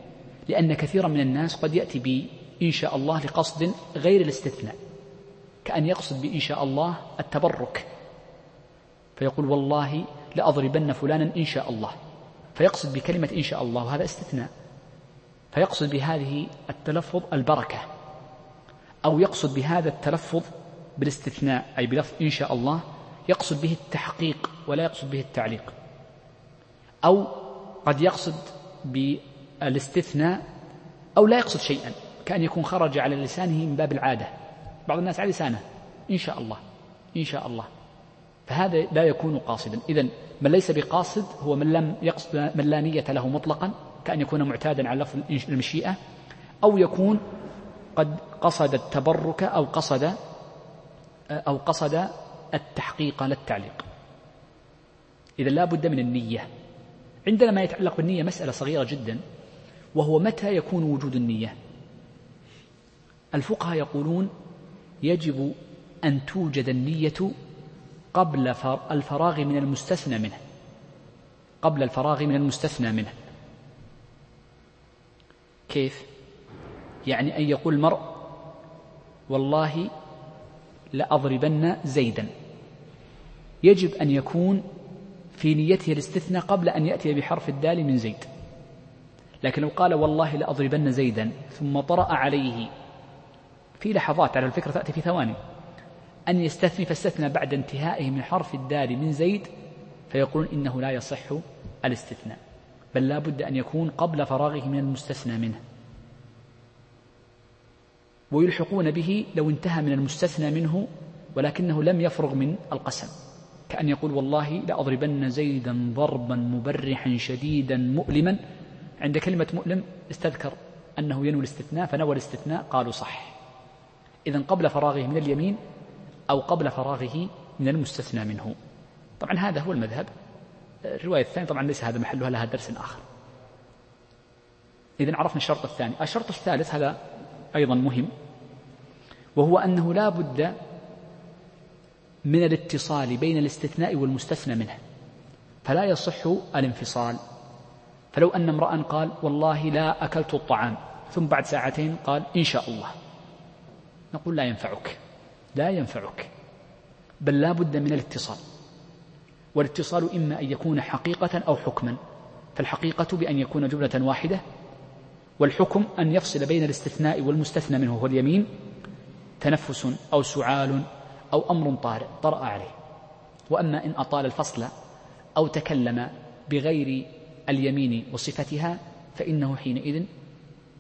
لأن كثيرا من الناس قد يأتي بإن شاء الله لقصد غير الاستثناء. كأن يقصد بإن شاء الله التبرك. فيقول والله لأضربن فلانا إن شاء الله. فيقصد بكلمة إن شاء الله وهذا استثناء. فيقصد بهذه التلفظ البركة أو يقصد بهذا التلفظ بالاستثناء أي بلفظ إن شاء الله يقصد به التحقيق ولا يقصد به التعليق. أو قد يقصد بالاستثناء أو لا يقصد شيئا كأن يكون خرج على لسانه من باب العادة. بعض الناس على لسانه إن شاء الله إن شاء الله. فهذا لا يكون قاصدا. إذا من ليس بقاصد هو من لم يقصد من لا نية له مطلقا كأن يكون معتادا على لفظ المشيئة أو يكون قد قصد التبرك أو قصد أو قصد التحقيق لا التعليق. إذا لا بد من النية. عندنا ما يتعلق بالنية مسألة صغيرة جدا وهو متى يكون وجود النية؟ الفقهاء يقولون يجب أن توجد النية قبل الفراغ من المستثنى منه. قبل الفراغ من المستثنى منه. كيف؟ يعني أن يقول المرء والله لأضربن زيدا. يجب أن يكون في نيته الاستثناء قبل أن يأتي بحرف الدال من زيد. لكن لو قال والله لأضربن زيدا ثم طرأ عليه في لحظات على الفكرة تأتي في ثواني. أن يستثني فاستثنى بعد انتهائه من حرف الدال من زيد فيقول إنه لا يصح الاستثناء بل لا بد أن يكون قبل فراغه من المستثنى منه. ويلحقون به لو انتهى من المستثنى منه ولكنه لم يفرغ من القسم. كأن يقول والله لأضربن زيدا ضربا مبرحا شديدا مؤلما. عند كلمة مؤلم استذكر أنه ينوي الاستثناء فنوى الاستثناء قالوا صح. إذا قبل فراغه من اليمين أو قبل فراغه من المستثنى منه. طبعا هذا هو المذهب. الرواية الثانية طبعا ليس هذا محلها لها درس آخر. إذا عرفنا الشرط الثاني. الشرط الثالث هذا أيضا مهم وهو أنه لا بد من الاتصال بين الاستثناء والمستثنى منه فلا يصح الانفصال. فلو أن امرأ قال والله لا أكلت الطعام. ثم بعد ساعتين قال إن شاء الله. نقول لا ينفعك. لا ينفعك بل لا بد من الاتصال. والاتصال إما أن يكون حقيقة أو حكما. فالحقيقة بأن يكون جملة واحدة والحكم أن يفصل بين الاستثناء والمستثنى منه هو اليمين. تنفس أو سعال أو أمر طارئ طرأ عليه. وأما إن أطال الفصل أو تكلم بغير اليمين وصفتها فإنه حينئذ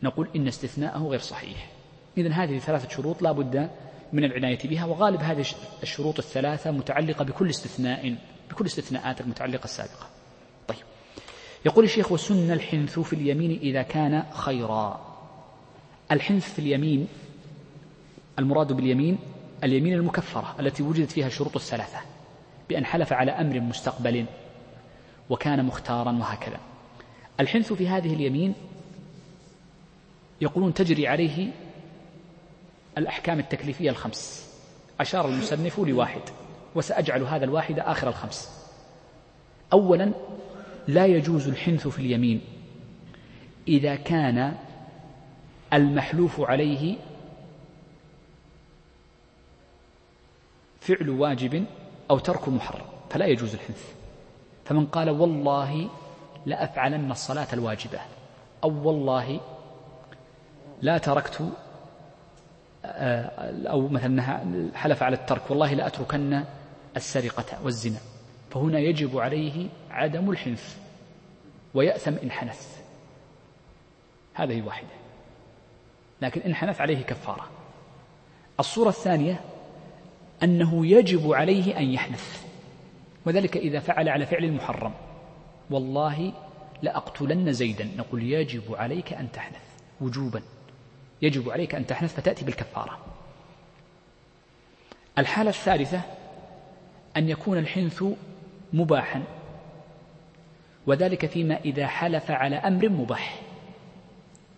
نقول إن استثناءه غير صحيح. إذن هذه ثلاثة شروط لا بد من العناية بها وغالب هذه الشروط الثلاثة متعلقة بكل استثناء بكل استثناءات المتعلقة السابقة. طيب. يقول الشيخ وسن الحنث في اليمين إذا كان خيرا. الحنث في اليمين المراد باليمين اليمين المكفرة التي وجدت فيها الشروط الثلاثة بأن حلف على أمر مستقبل وكان مختارا وهكذا. الحنث في هذه اليمين يقولون تجري عليه الأحكام التكليفية الخمس. أشار المصنف لواحد وسأجعل هذا الواحد آخر الخمس. أولا لا يجوز الحنث في اليمين. إذا كان المحلوف عليه فعل واجب أو ترك محرم فلا يجوز الحنث. فمن قال والله لأفعلن الصلاة الواجبة أو والله لا تركت أو مثلا حلف على الترك والله لأتركن السرقة والزنا. فهنا يجب عليه عدم الحنث ويأثم إن حنث هذه واحدة. لكن إن حنث عليه كفارة. الصورة الثانية أنه يجب عليه أن يحنث وذلك إذا فعل على فعل المحرم. والله لأقتلن زيدا. نقول يجب عليك أن تحنث وجوبا. يجب عليك أن تحنث فتأتي بالكفارة. الحالة الثالثة أن يكون الحنث مباحا وذلك فيما إذا حلف على أمر مباح.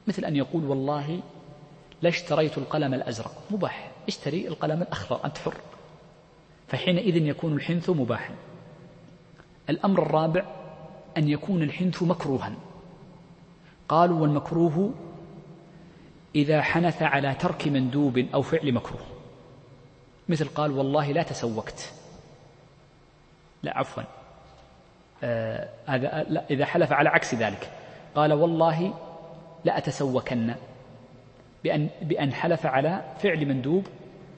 مثل أن يقول والله لاشتريت القلم الأزرق. مباح. اشتري القلم الأخضر أنت حر. فحينئذ يكون الحنث مباحا. الأمر الرابع أن يكون الحنث مكروها. قالوا والمكروه إذا حنث على ترك مندوب أو فعل مكروه. مثل قال والله لا تسوكت لا عفوا. آه هذا لا إذا حلف على عكس ذلك. قال والله لا أتسوكن بأن, بأن حلف على فعل مندوب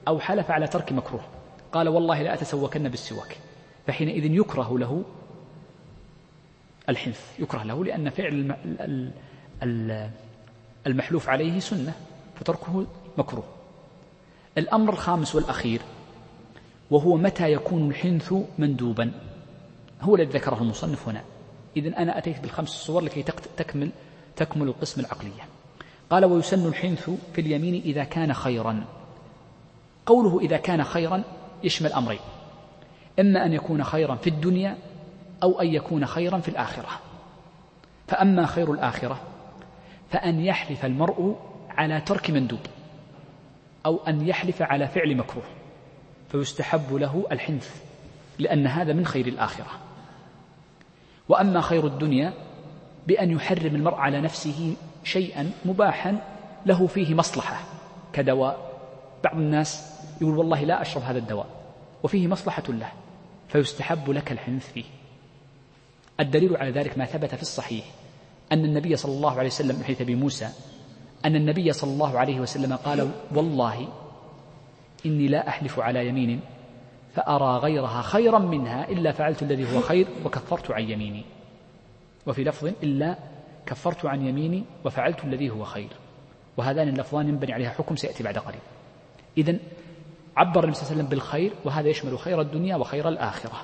أو حلف على ترك مكروه. قال والله لا أتسوكن بالسواك. فحينئذ يكره له الحنث. يكره له لأن فعل المحلوف عليه سنة فتركه مكروه. الأمر الخامس والأخير وهو متى يكون الحنث مندوبا؟ هو الذي ذكره المصنف هنا. إذن أنا أتيت بالخمس صور لكي تكمل تكمل القسم العقلية. قال ويسن الحنث في اليمين إذا كان خيرا. قوله إذا كان خيرا يشمل أمرين. إما أن يكون خيرا في الدنيا أو أن يكون خيرا في الآخرة. فأما خير الآخرة فأن يحلف المرء على ترك مندوب أو أن يحلف على فعل مكروه فيستحب له الحنث لأن هذا من خير الآخرة. وأما خير الدنيا بأن يحرم المرء على نفسه شيئا مباحا له فيه مصلحة كدواء. بعض الناس يقول والله لا أشرب هذا الدواء وفيه مصلحة له فيستحب لك الحنث فيه. الدليل على ذلك ما ثبت في الصحيح أن النبي صلى الله عليه وسلم حيث أبي موسى أن النبي صلى الله عليه وسلم قال والله إني لا أحلف على يمين فأرى غيرها خيرا منها إلا فعلت الذي هو خير وكفرت عن يميني. وفي لفظ إلا كفرت عن يميني وفعلت الذي هو خير. وهذان اللفظان ينبني عليها حكم سيأتي بعد قليل. إذا عبر النبي صلى الله عليه وسلم بالخير وهذا يشمل خير الدنيا وخير الآخرة.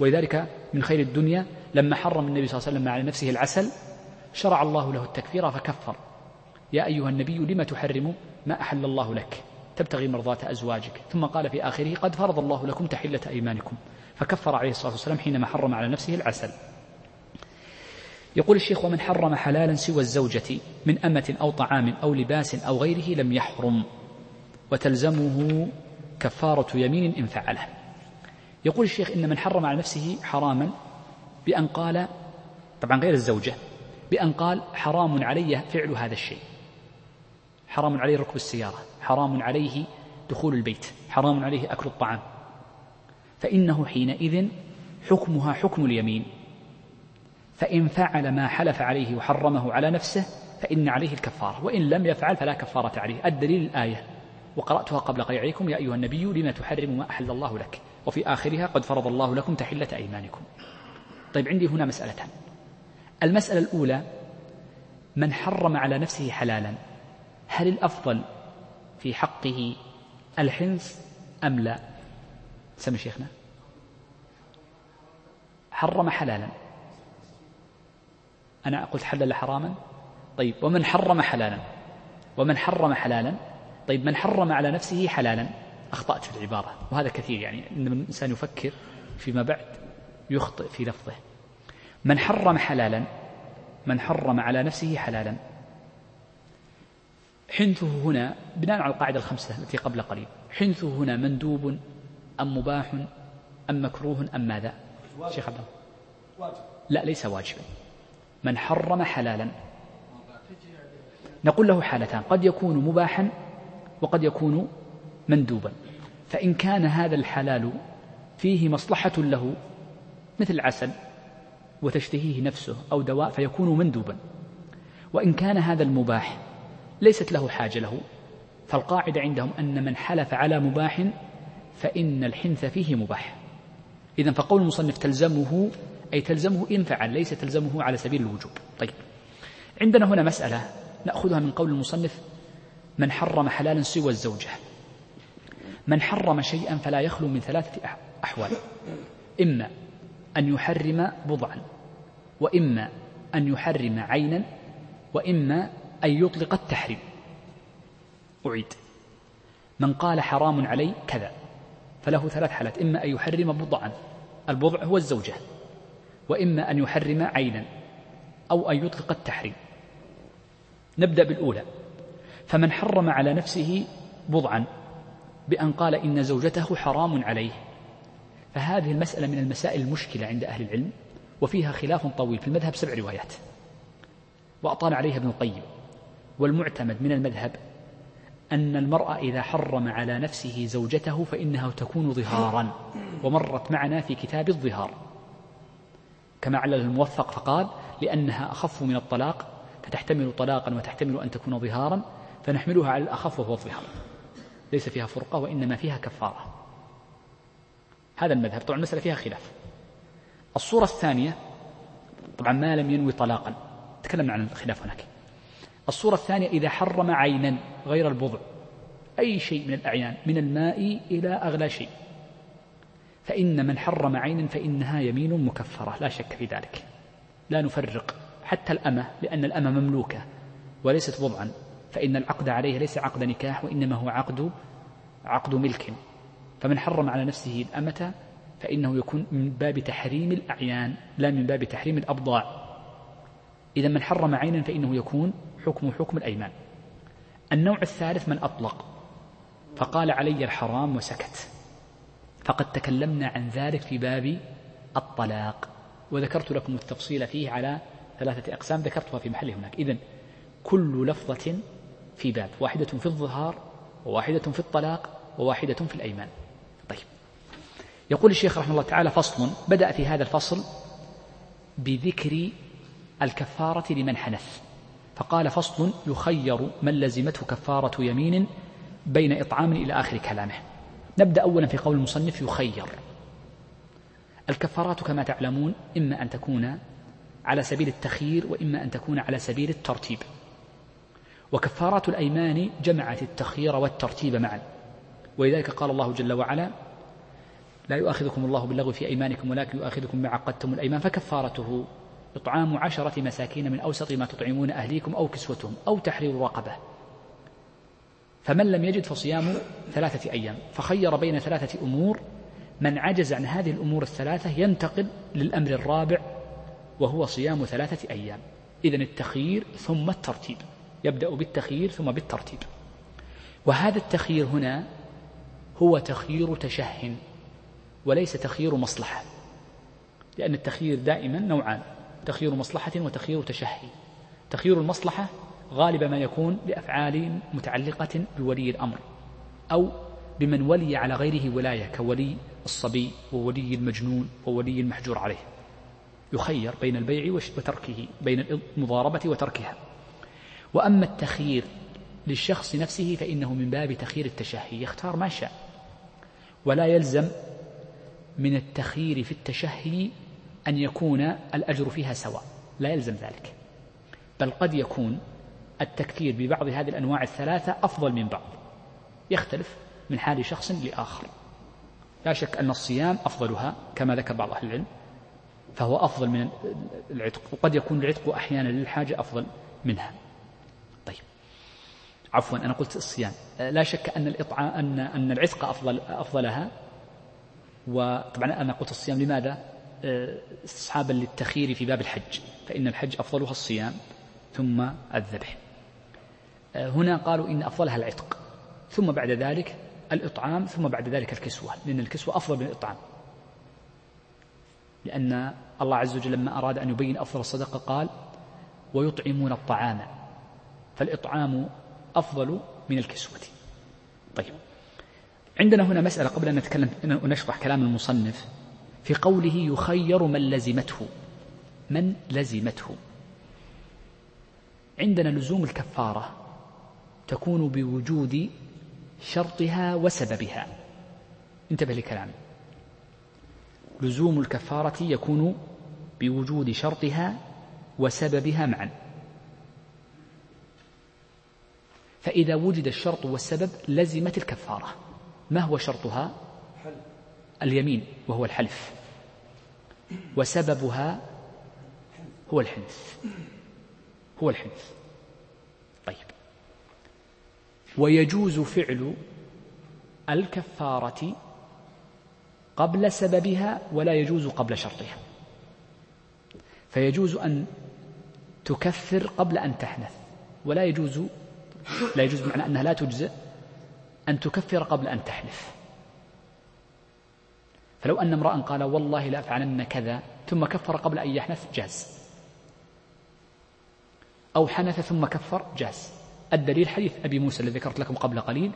ولذلك من خير الدنيا لما حرم النبي صلى الله عليه وسلم على نفسه العسل شرع الله له التكفير فكفر. يا أيها النبي لم تحرم ما أحل الله لك؟ تبتغي مرضاة أزواجك. ثم قال في آخره قد فرض الله لكم تحلة أيمانكم. فكفر عليه الصلاة والسلام حينما حرم على نفسه العسل. يقول الشيخ ومن حرم حلالا سوى الزوجة من أمة أو طعام أو لباس أو غيره لم يحرم. وتلزمه كفارة يمين إن فعله. يقول الشيخ إن من حرم على نفسه حراما بأن قال طبعا غير الزوجة. بأن قال حرام علي فعل هذا الشيء. حرام عليه ركب السيارة حرام عليه دخول البيت حرام عليه أكل الطعام. فإنه حينئذ حكمها حكم اليمين. فإن فعل ما حلف عليه وحرمه على نفسه فإن عليه الكفارة وإن لم يفعل فلا كفارة عليه. الدليل الآية. وقرأتها قبل قليل عليكم يا أيها النبي لما تحرم ما أحل الله لك؟ وفي آخرها قد فرض الله لكم تحلة أيمانكم. طيب عندي هنا مسألتان المسألة الأولى من حرم على نفسه حلالا هل الأفضل في حقه الحنث أم لا؟ سمي شيخنا. حرم حلالا. أنا قلت حلل حراما؟ طيب ومن حرم حلالا؟ ومن حرم حلالا؟ طيب من حرم على نفسه حلالا؟ أخطأت في العبارة وهذا كثير يعني إن الإنسان يفكر فيما بعد يخطئ في لفظه. من حرم حلالا من حرم على نفسه حلالا. حنثه هنا بناء على القاعدة الخمسة التي قبل قليل. حنثه هنا مندوب أم مباح أم مكروه أم ماذا؟ شيخ عبد الله. لا ليس واجبا. من حرم حلالا. نقول له حالتان قد يكون مباحا وقد يكون مندوبا. فإن كان هذا الحلال فيه مصلحة له مثل العسل وتشتهيه نفسه أو دواء فيكون مندوبا. وإن كان هذا المباح ليست له حاجة له فالقاعدة عندهم أن من حلف على مباح فإن الحنث فيه مباح. إذا فقول المصنف تلزمه أي تلزمه إن فعل ليس تلزمه على سبيل الوجوب. طيب. عندنا هنا مسألة نأخذها من قول المصنف من حرم حلالا سوى الزوجة. من حرم شيئا فلا يخلو من ثلاثة أحوال. إما أن يحرم بضعا. وإما أن يحرم عينا وإما أن يطلق التحريم. أعيد. من قال حرام علي كذا فله ثلاث حالات. إما أن يحرم بضعا البضع هو الزوجة. وإما أن يحرم عينا أو أن يطلق التحريم. نبدأ بالأولى. فمن حرم على نفسه بضعا بأن قال إن زوجته حرام عليه. فهذه المسألة من المسائل المشكلة عند أهل العلم. وفيها خلاف طويل في المذهب سبع روايات. وأطال عليها ابن القيم. والمعتمد من المذهب أن المرأة إذا حرم على نفسه زوجته فإنها تكون ظهارا. ومرت معنا في كتاب الظهار. كما علل الموفق فقال لأنها أخف من الطلاق فتحتمل طلاقا وتحتمل أن تكون ظهارا فنحملها على الأخف وهو الظهار. ليس فيها فرقة وإنما فيها كفارة. هذا المذهب. طبعا المسألة فيها خلاف. الصورة الثانية طبعا ما لم ينوي طلاقا. تكلمنا عن الخلاف هناك. الصورة الثانية إذا حرم عينا غير البضع أي شيء من الأعيان من الماء إلى أغلى شيء. فإن من حرم عينا فإنها يمين مكفرة لا شك في ذلك. لا نفرق حتى الأمة لأن الأمة مملوكة وليست بضعا فإن العقد عليه ليس عقد نكاح وإنما هو عقد عقد ملك. فمن حرم على نفسه الأمة فإنه يكون من باب تحريم الأعيان لا من باب تحريم الأبضاع. إذا من حرم عينا فإنه يكون حكم حكم الأيمان. النوع الثالث من أطلق. فقال علي الحرام وسكت. فقد تكلمنا عن ذلك في باب الطلاق. وذكرت لكم التفصيل فيه على ثلاثة أقسام ذكرتها في محله هناك. إذن كل لفظة في باب واحدة في الظهار وواحدة في الطلاق وواحدة في الأيمان. يقول الشيخ رحمه الله تعالى فصل بدأ في هذا الفصل بذكر الكفارة لمن حنث. فقال فصل يخير من لزمته كفارة يمين بين إطعام إلى آخر كلامه. نبدأ أولا في قول المصنف يخير. الكفارات كما تعلمون إما أن تكون على سبيل التخيير وإما أن تكون على سبيل الترتيب. وكفارات الأيمان جمعت التخيير والترتيب معا. ولذلك قال الله جل وعلا لا يؤاخذكم الله باللغو في أيمانكم ولكن يؤاخذكم بما عقدتم الأيمان فكفارته إطعام عشرة مساكين من أوسط ما تطعمون أهليكم أو كسوتهم أو تحرير رقبة. فمن لم يجد فصيام ثلاثة أيام فخير بين ثلاثة أمور من عجز عن هذه الأمور الثلاثة ينتقل للأمر الرابع وهو صيام ثلاثة أيام. إذا التخيير ثم الترتيب يبدأ بالتخيير ثم بالترتيب. وهذا التخيير هنا هو تخيير تشه. وليس تخيير مصلحة لأن التخيير دائما نوعان تخيير مصلحة وتخيير تشهي تخيير المصلحة غالبا ما يكون لأفعال متعلقة بولي الأمر أو بمن ولي على غيره ولاية كولي الصبي وولي المجنون وولي المحجور عليه. يخير بين البيع وتركه بين المضاربة وتركها. وأما التخيير للشخص نفسه فإنه من باب تخيير التشهي يختار ما شاء ولا يلزم من التخيير في التشهي أن يكون الأجر فيها سواء. لا يلزم ذلك. بل قد يكون التكثير ببعض هذه الأنواع الثلاثة أفضل من بعض. يختلف من حال شخص لآخر. لا شك أن الصيام أفضلها كما ذكر بعض أهل العلم فهو أفضل من العتق وقد يكون العتق أحيانا للحاجة أفضل منها. طيب. عفوا أنا قلت الصيام. لا شك أن الإطعام أن أن العتق أفضل أفضلها وطبعا أنا قلت الصيام لماذا؟ استصحابا للتخيير في باب الحج فإن الحج أفضلها الصيام ثم الذبح. آه، هنا قالوا إن أفضلها العتق ثم بعد ذلك الإطعام ثم بعد ذلك الكسوة لأن الكسوة أفضل من الإطعام. لأن الله عز وجل لما أراد أن يبين أفضل الصدقة قال ويطعمون الطعام فالإطعام أفضل من الكسوة. طيب. عندنا هنا مسألة قبل أن نتكلم ونشرح كلام المصنف. في قوله يخير من لزمته. من لزمته. عندنا لزوم الكفارة تكون بوجود شرطها وسببها. انتبه لكلامي لزوم الكفارة يكون بوجود شرطها وسببها معا. فإذا وجد الشرط والسبب لزمت الكفارة. ما هو شرطها؟ اليمين وهو الحلف. وسببها هو الحنث. هو الحنث. طيب. ويجوز فعل الكفارة قبل سببها ولا يجوز قبل شرطها. فيجوز أن تكفر قبل أن تحنث. ولا يجوز لا يجوز بمعنى أنها لا تجزئ. أن تكفر قبل أن تحلف. فلو أن امرأ قال والله لأفعلن كذا ثم كفر قبل أن يحنث جاز. أو حنث ثم كفر جاز. الدليل حديث أبي موسى الذي ذكرت لكم قبل قليل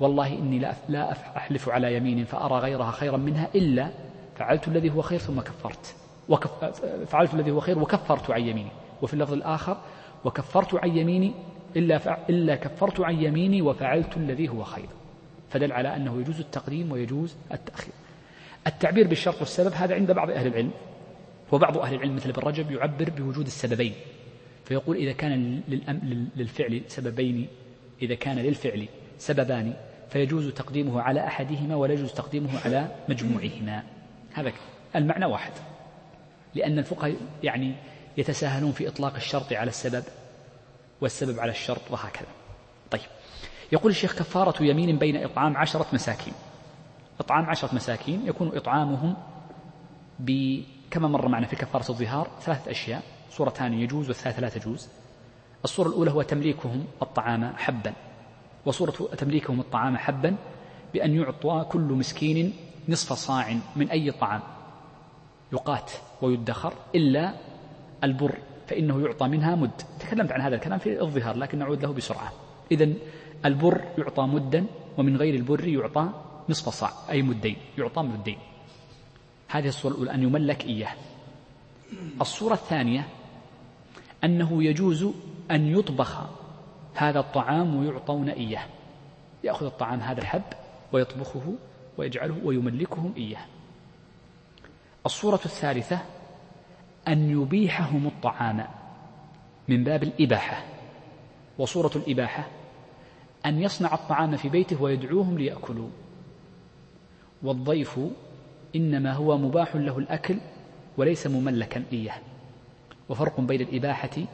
والله إني لا أحلف على يمين فأرى غيرها خيرا منها إلا فعلت الذي هو خير ثم كفرت. وكف فعلت الذي هو خير وكفرت عن يميني. وفي اللفظ الآخر وكفرت عن يميني إلا, فع... إلا كفرت عن يميني وفعلت الذي هو خير. فدل على أنه يجوز التقديم ويجوز التأخير. التعبير بالشرط والسبب هذا عند بعض أهل العلم. وبعض أهل العلم مثل ابن رجب يعبر بوجود السببين. فيقول إذا كان للفعل سببين إذا كان للفعل سببان فيجوز تقديمه على أحدهما ولا يجوز تقديمه على مجموعهما. هذا المعنى واحد. لأن الفقهاء يعني يتساهلون في إطلاق الشرط على السبب. والسبب على الشرط وهكذا. طيب. يقول الشيخ كفارة يمين بين إطعام عشرة مساكين. إطعام عشرة مساكين يكون إطعامهم كما مر معنا في كفارة الظهار ثلاثة أشياء. صورتان يجوز والثالثة لا تجوز. الصورة الأولى هو تمليكهم الطعام حبا. وصورة تمليكهم الطعام حبا بأن يعطى كل مسكين نصف صاع من أي طعام يقات ويدخر إلا البر. فإنه يعطى منها مد. تكلمت عن هذا الكلام في الظهار لكن نعود له بسرعة. إذا البر يعطى مدا ومن غير البر يعطى نصف صاع أي مدين يعطى مدين. هذه الصورة الأولى أن يملك إياه. الصورة الثانية أنه يجوز أن يطبخ هذا الطعام ويعطون إياه. يأخذ الطعام هذا الحب ويطبخه ويجعله ويملكهم إياه. الصورة الثالثة أن يبيحهم الطعام. من باب الإباحة. وصورة الإباحة. أن يصنع الطعام في بيته ويدعوهم ليأكلوا. والضيف إنما هو مباح له الأكل وليس مملكا إياه. وفرق بين الإباحة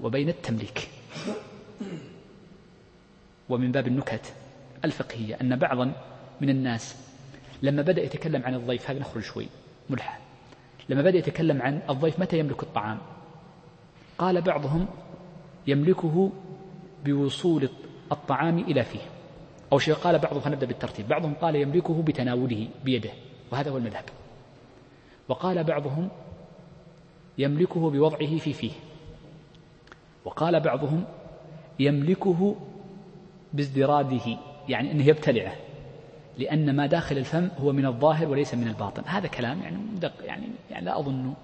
وبين التمليك. ومن باب النكت الفقهية أن بعضا من الناس لما بدأ يتكلم عن الضيف هذا نخرج شوي. ملحة لما بدأ يتكلم عن الضيف متى يملك الطعام؟ قال بعضهم يملكه بوصول الطعام إلى فيه. أو شيء قال بعضهم فنبدأ بالترتيب. بعضهم قال يملكه بتناوله بيده وهذا هو المذهب. وقال بعضهم يملكه بوضعه في فيه. وقال بعضهم يملكه بازدراده يعني أنه يبتلعه. لأن ما داخل الفم هو من الظاهر وليس من الباطن. هذا كلام يعني دق يعني, يعني لا أظن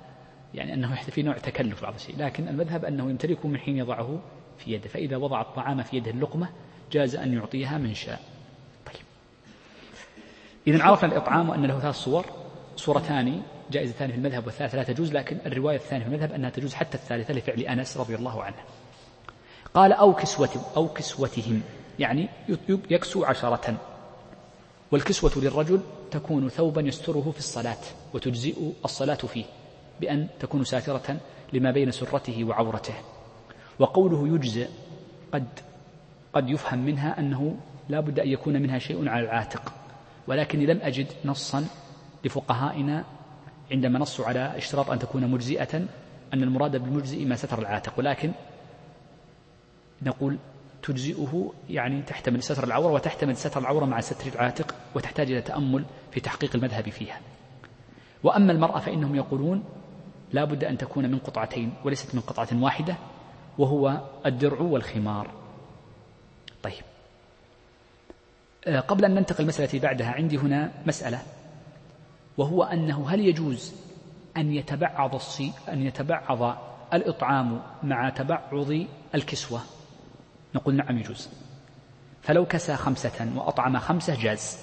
يعني أنه في نوع تكلف بعض الشيء. لكن المذهب أنه يمتلكه من حين يضعه في يده. فإذا وضع الطعام في يده اللقمة جاز أن يعطيها من شاء. طيب. إذا عرفنا الإطعام وأن له ثلاث صور. صورتان جائزتان في المذهب والثالثة لا تجوز لكن الرواية الثانية في المذهب أنها تجوز حتى الثالثة لفعل أنس رضي الله عنه. قال أو كسوة أو كسوتهم. يعني يكسو عشرة. والكسوة للرجل تكون ثوبا يستره في الصلاة وتجزئ الصلاة فيه بأن تكون ساترة لما بين سرته وعورته. وقوله يجزئ قد قد يفهم منها أنه لا بد أن يكون منها شيء على العاتق. ولكني لم أجد نصا لفقهائنا عندما نصوا على اشتراط أن تكون مجزئة أن المراد بالمجزئ ما ستر العاتق. ولكن نقول تجزئه يعني تحتمل ستر العورة وتحتمل ستر العورة مع ستر العاتق وتحتاج إلى تأمل في تحقيق المذهب فيها. وأما المرأة فإنهم يقولون لا بد أن تكون من قطعتين وليست من قطعة واحدة وهو الدرع والخمار. طيب. آه، قبل أن ننتقل المسألة بعدها عندي هنا مسألة وهو أنه هل يجوز أن يتبعض الصي أن يتبعض الإطعام مع تبعض الكسوة؟ نقول نعم يجوز. فلو كسى خمسة وأطعم خمسة جاز.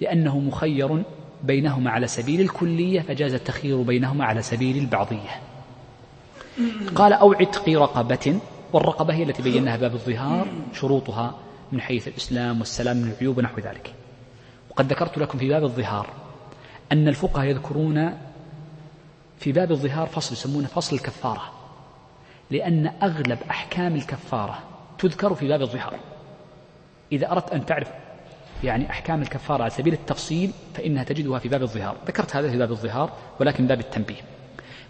لأنه مخير بينهما على سبيل الكلية فجاز التخيير بينهما على سبيل البعضية. قال أو عتق رقبة والرقبة هي التي بيناها باب الظهار شروطها من حيث الإسلام والسلام من العيوب ونحو ذلك. وقد ذكرت لكم في باب الظهار أن الفقهاء يذكرون في باب الظهار فصل يسمونه فصل الكفارة. لأن أغلب أحكام الكفارة تذكر في باب الظهار. إذا أردت أن تعرف يعني أحكام الكفارة على سبيل التفصيل فإنها تجدها في باب الظهار. ذكرت هذا في باب الظهار ولكن باب التنبيه.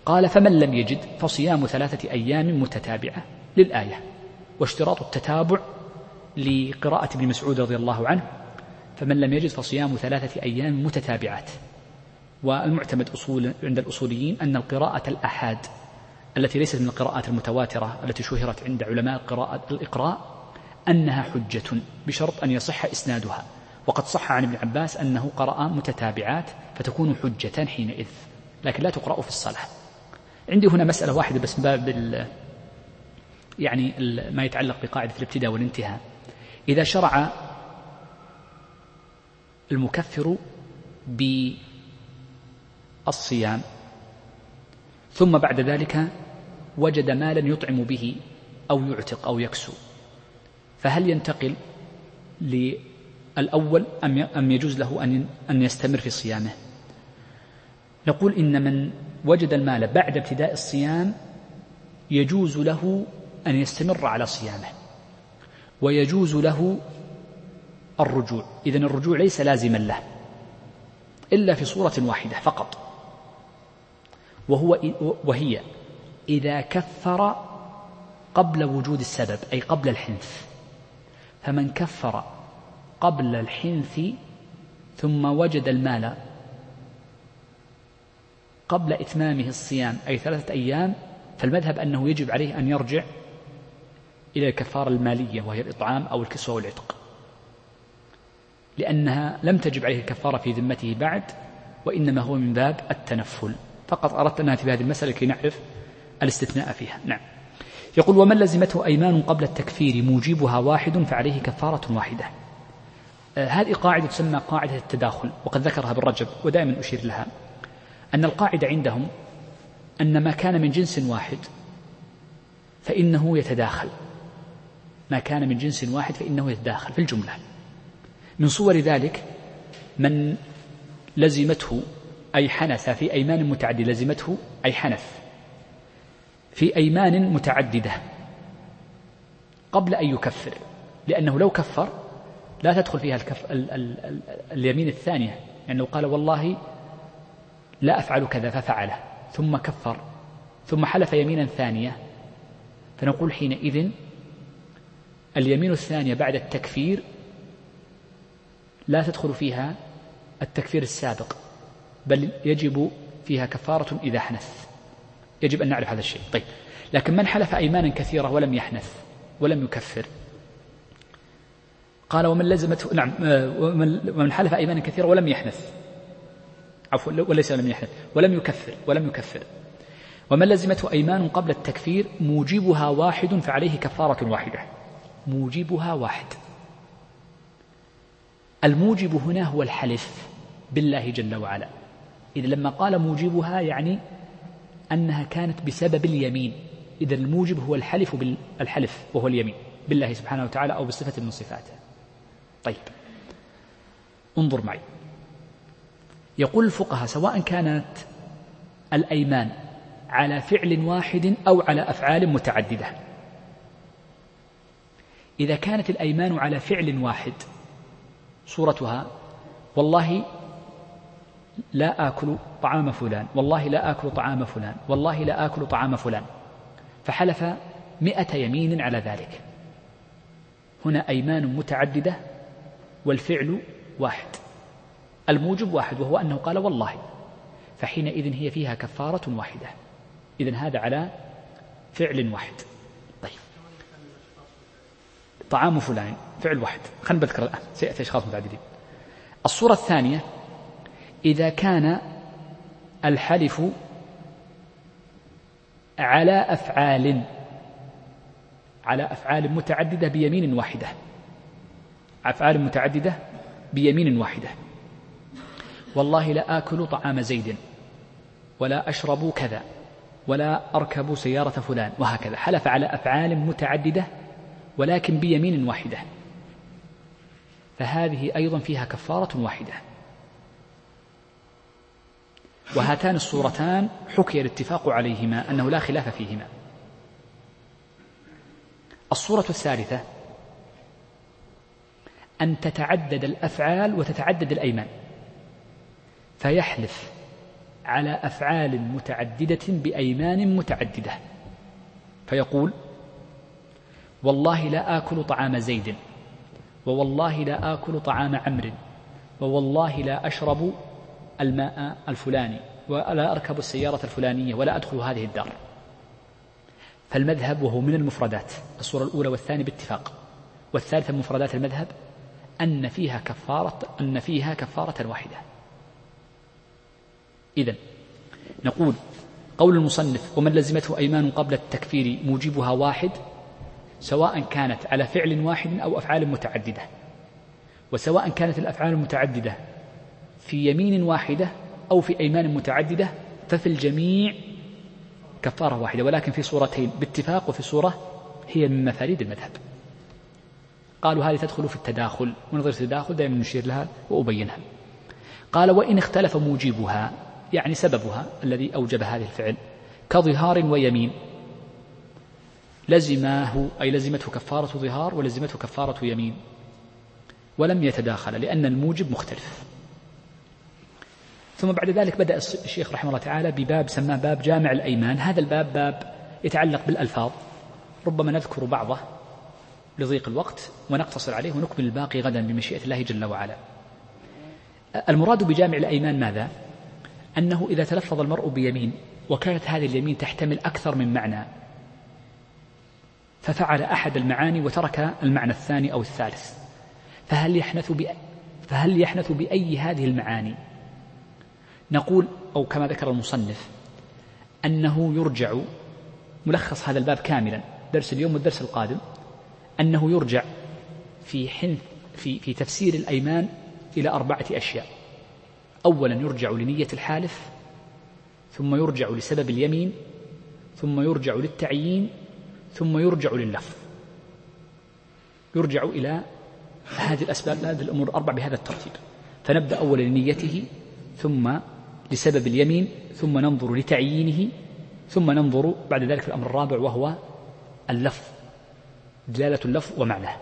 قال فمن لم يجد فصيام ثلاثة أيام متتابعة للآية واشتراط التتابع لقراءة ابن مسعود رضي الله عنه فمن لم يجد فصيام ثلاثة أيام متتابعات. والمعتمد أصول عند الأصوليين أن القراءة الأحاد التي ليست من القراءات المتواترة التي شهرت عند علماء القراءة الإقراء أنها حجة بشرط أن يصح إسنادها. وقد صح عن ابن عباس أنه قرأ متتابعات فتكون حجة حينئذ لكن لا تقرأ في الصلاة. عندي هنا مسألة واحدة بس باب يعني ما يتعلق بقاعدة الابتداء والانتهاء. إذا شرع المكفر بالصيام ثم بعد ذلك وجد مالا يطعم به أو يعتق أو يكسو. فهل ينتقل للأول أم يجوز له أن يستمر في صيامه؟ نقول إن من وجد المال بعد ابتداء الصيام يجوز له أن يستمر على صيامه ويجوز له الرجوع. إذا الرجوع ليس لازما له إلا في صورة واحدة فقط وهو وهي إذا كفر قبل وجود السبب أي قبل الحنث. فمن كفر قبل الحنث ثم وجد المال قبل إتمامه الصيام أي ثلاثة أيام فالمذهب أنه يجب عليه أن يرجع إلى الكفارة المالية وهي الإطعام أو الكسوة والعتق. لأنها لم تجب عليه الكفارة في ذمته بعد وإنما هو من باب التنفل. فقط أردت أن في هذه المسألة كي نعرف الاستثناء فيها. نعم. يقول ومن لزمته أيمان قبل التكفير؟ موجبها واحد فعليه كفارة واحدة. آه، هذه قاعدة تسمى قاعدة التداخل وقد ذكرها ابن رجب ودائما أشير لها. أن القاعدة عندهم أن ما كان من جنس واحد فإنه يتداخل. ما كان من جنس واحد فإنه يتداخل في الجملة. من صور ذلك من لزمته أي حنث في أيمان متعددة لزمته أي حنث. في أيمان متعددة قبل أن يكفر لأنه لو كفر لا تدخل فيها الكف... ال... ال... ال... اليمين الثانية لو قال والله لا أفعل كذا ففعله ثم كفر ثم حلف يمينا ثانية فنقول حينئذ اليمين الثانية بعد التكفير لا تدخل فيها التكفير السابق بل يجب فيها كفارة إذا حنث. يجب أن نعرف هذا الشيء. طيب. لكن من حلف أيمانا كثيرة ولم يحنث ولم يكفر؟ قال ومن لزمته نعم ومن حلف أيمانا كثيرة ولم يحنث. عفوا وليس لم يحنث ولم يكفر ولم يكفر. ومن لزمته أيمان قبل التكفير موجبها واحد فعليه كفارة واحدة. موجبها واحد. الموجب هنا هو الحلف بالله جل وعلا. إذا لما قال موجبها يعني أنها كانت بسبب اليمين. إذا الموجب هو الحلف بالحلف وهو اليمين بالله سبحانه وتعالى أو بصفة من صفاته. طيب. انظر معي. يقول الفقهاء سواء كانت الأيمان على فعل واحد أو على أفعال متعددة. إذا كانت الأيمان على فعل واحد صورتها والله لا آكل طعام فلان والله لا آكل طعام فلان والله لا آكل طعام فلان. فحلف مئة يمين على ذلك. هنا أيمان متعددة والفعل واحد. الموجب واحد وهو أنه قال والله. فحينئذ هي فيها كفارة واحدة. إذا هذا على فعل واحد. طيب. طعام فلان فعل واحد. خلينا نذكر الآن سيأتي أشخاص متعددين. الصورة الثانية إذا كان الحلف على أفعال على أفعال متعددة بيمين واحدة. أفعال متعددة بيمين واحدة. والله لا آكل طعام زيد ولا أشرب كذا ولا أركب سيارة فلان وهكذا. حلف على أفعال متعددة ولكن بيمين واحدة. فهذه أيضا فيها كفارة واحدة. وهاتان الصورتان حكي الاتفاق عليهما أنه لا خلاف فيهما. الصورة الثالثة أن تتعدد الأفعال وتتعدد الأيمان. فيحلف على أفعال متعددة بأيمان متعددة. فيقول والله لا آكل طعام زيد ووالله لا آكل طعام عمرو ووالله لا أشرب الماء الفلاني ولا أركب السيارة الفلانية ولا أدخل هذه الدار. فالمذهب وهو من المفردات الصورة الأولى والثانية باتفاق. والثالثة من مفردات المذهب أن فيها كفارة أن فيها كفارة واحدة. إذا نقول قول المصنف ومن لزمته أيمان قبل التكفير موجبها واحد سواء كانت على فعل واحد أو أفعال متعددة. وسواء كانت الأفعال المتعددة في يمين واحدة أو في أيمان متعددة ففي الجميع كفارة واحدة ولكن في صورتين باتفاق وفي صورة هي من مفاريد المذهب. قالوا هذه تدخل في التداخل ونظرية التداخل دائما نشير لها وأبينها. قال وإن اختلف موجبها يعني سببها الذي أوجب هذه الفعل كظهار ويمين. لزماه أي لزمته كفارة ظهار ولزمته كفارة يمين ولم يتداخل لأن الموجب مختلف. ثم بعد ذلك بدأ الشيخ رحمه الله تعالى بباب سماه باب جامع الأيمان. هذا الباب باب يتعلق بالألفاظ. ربما نذكر بعضه لضيق الوقت ونقتصر عليه ونكمل الباقي غدا بمشيئة الله جل وعلا. المراد بجامع الأيمان ماذا؟ أنه إذا تلفظ المرء بيمين وكانت هذه اليمين تحتمل أكثر من معنى ففعل أحد المعاني وترك المعنى الثاني أو الثالث. فهل يحنث فهل يحنث بأي هذه المعاني؟ نقول أو كما ذكر المصنف أنه يرجع ملخص هذا الباب كاملا درس اليوم والدرس القادم أنه يرجع في حنث في في تفسير الأيمان إلى أربعة أشياء. أولا يرجع لنية الحالف ثم يرجع لسبب اليمين ثم يرجع للتعيين ثم يرجع لللفظ يرجع إلى هذه الأسباب هذه الأمور الأربع بهذا الترتيب. فنبدأ أولا لنيته ثم لسبب اليمين ثم ننظر لتعيينه ثم ننظر بعد ذلك الأمر الرابع وهو اللفظ دلالة اللفظ ومعناه.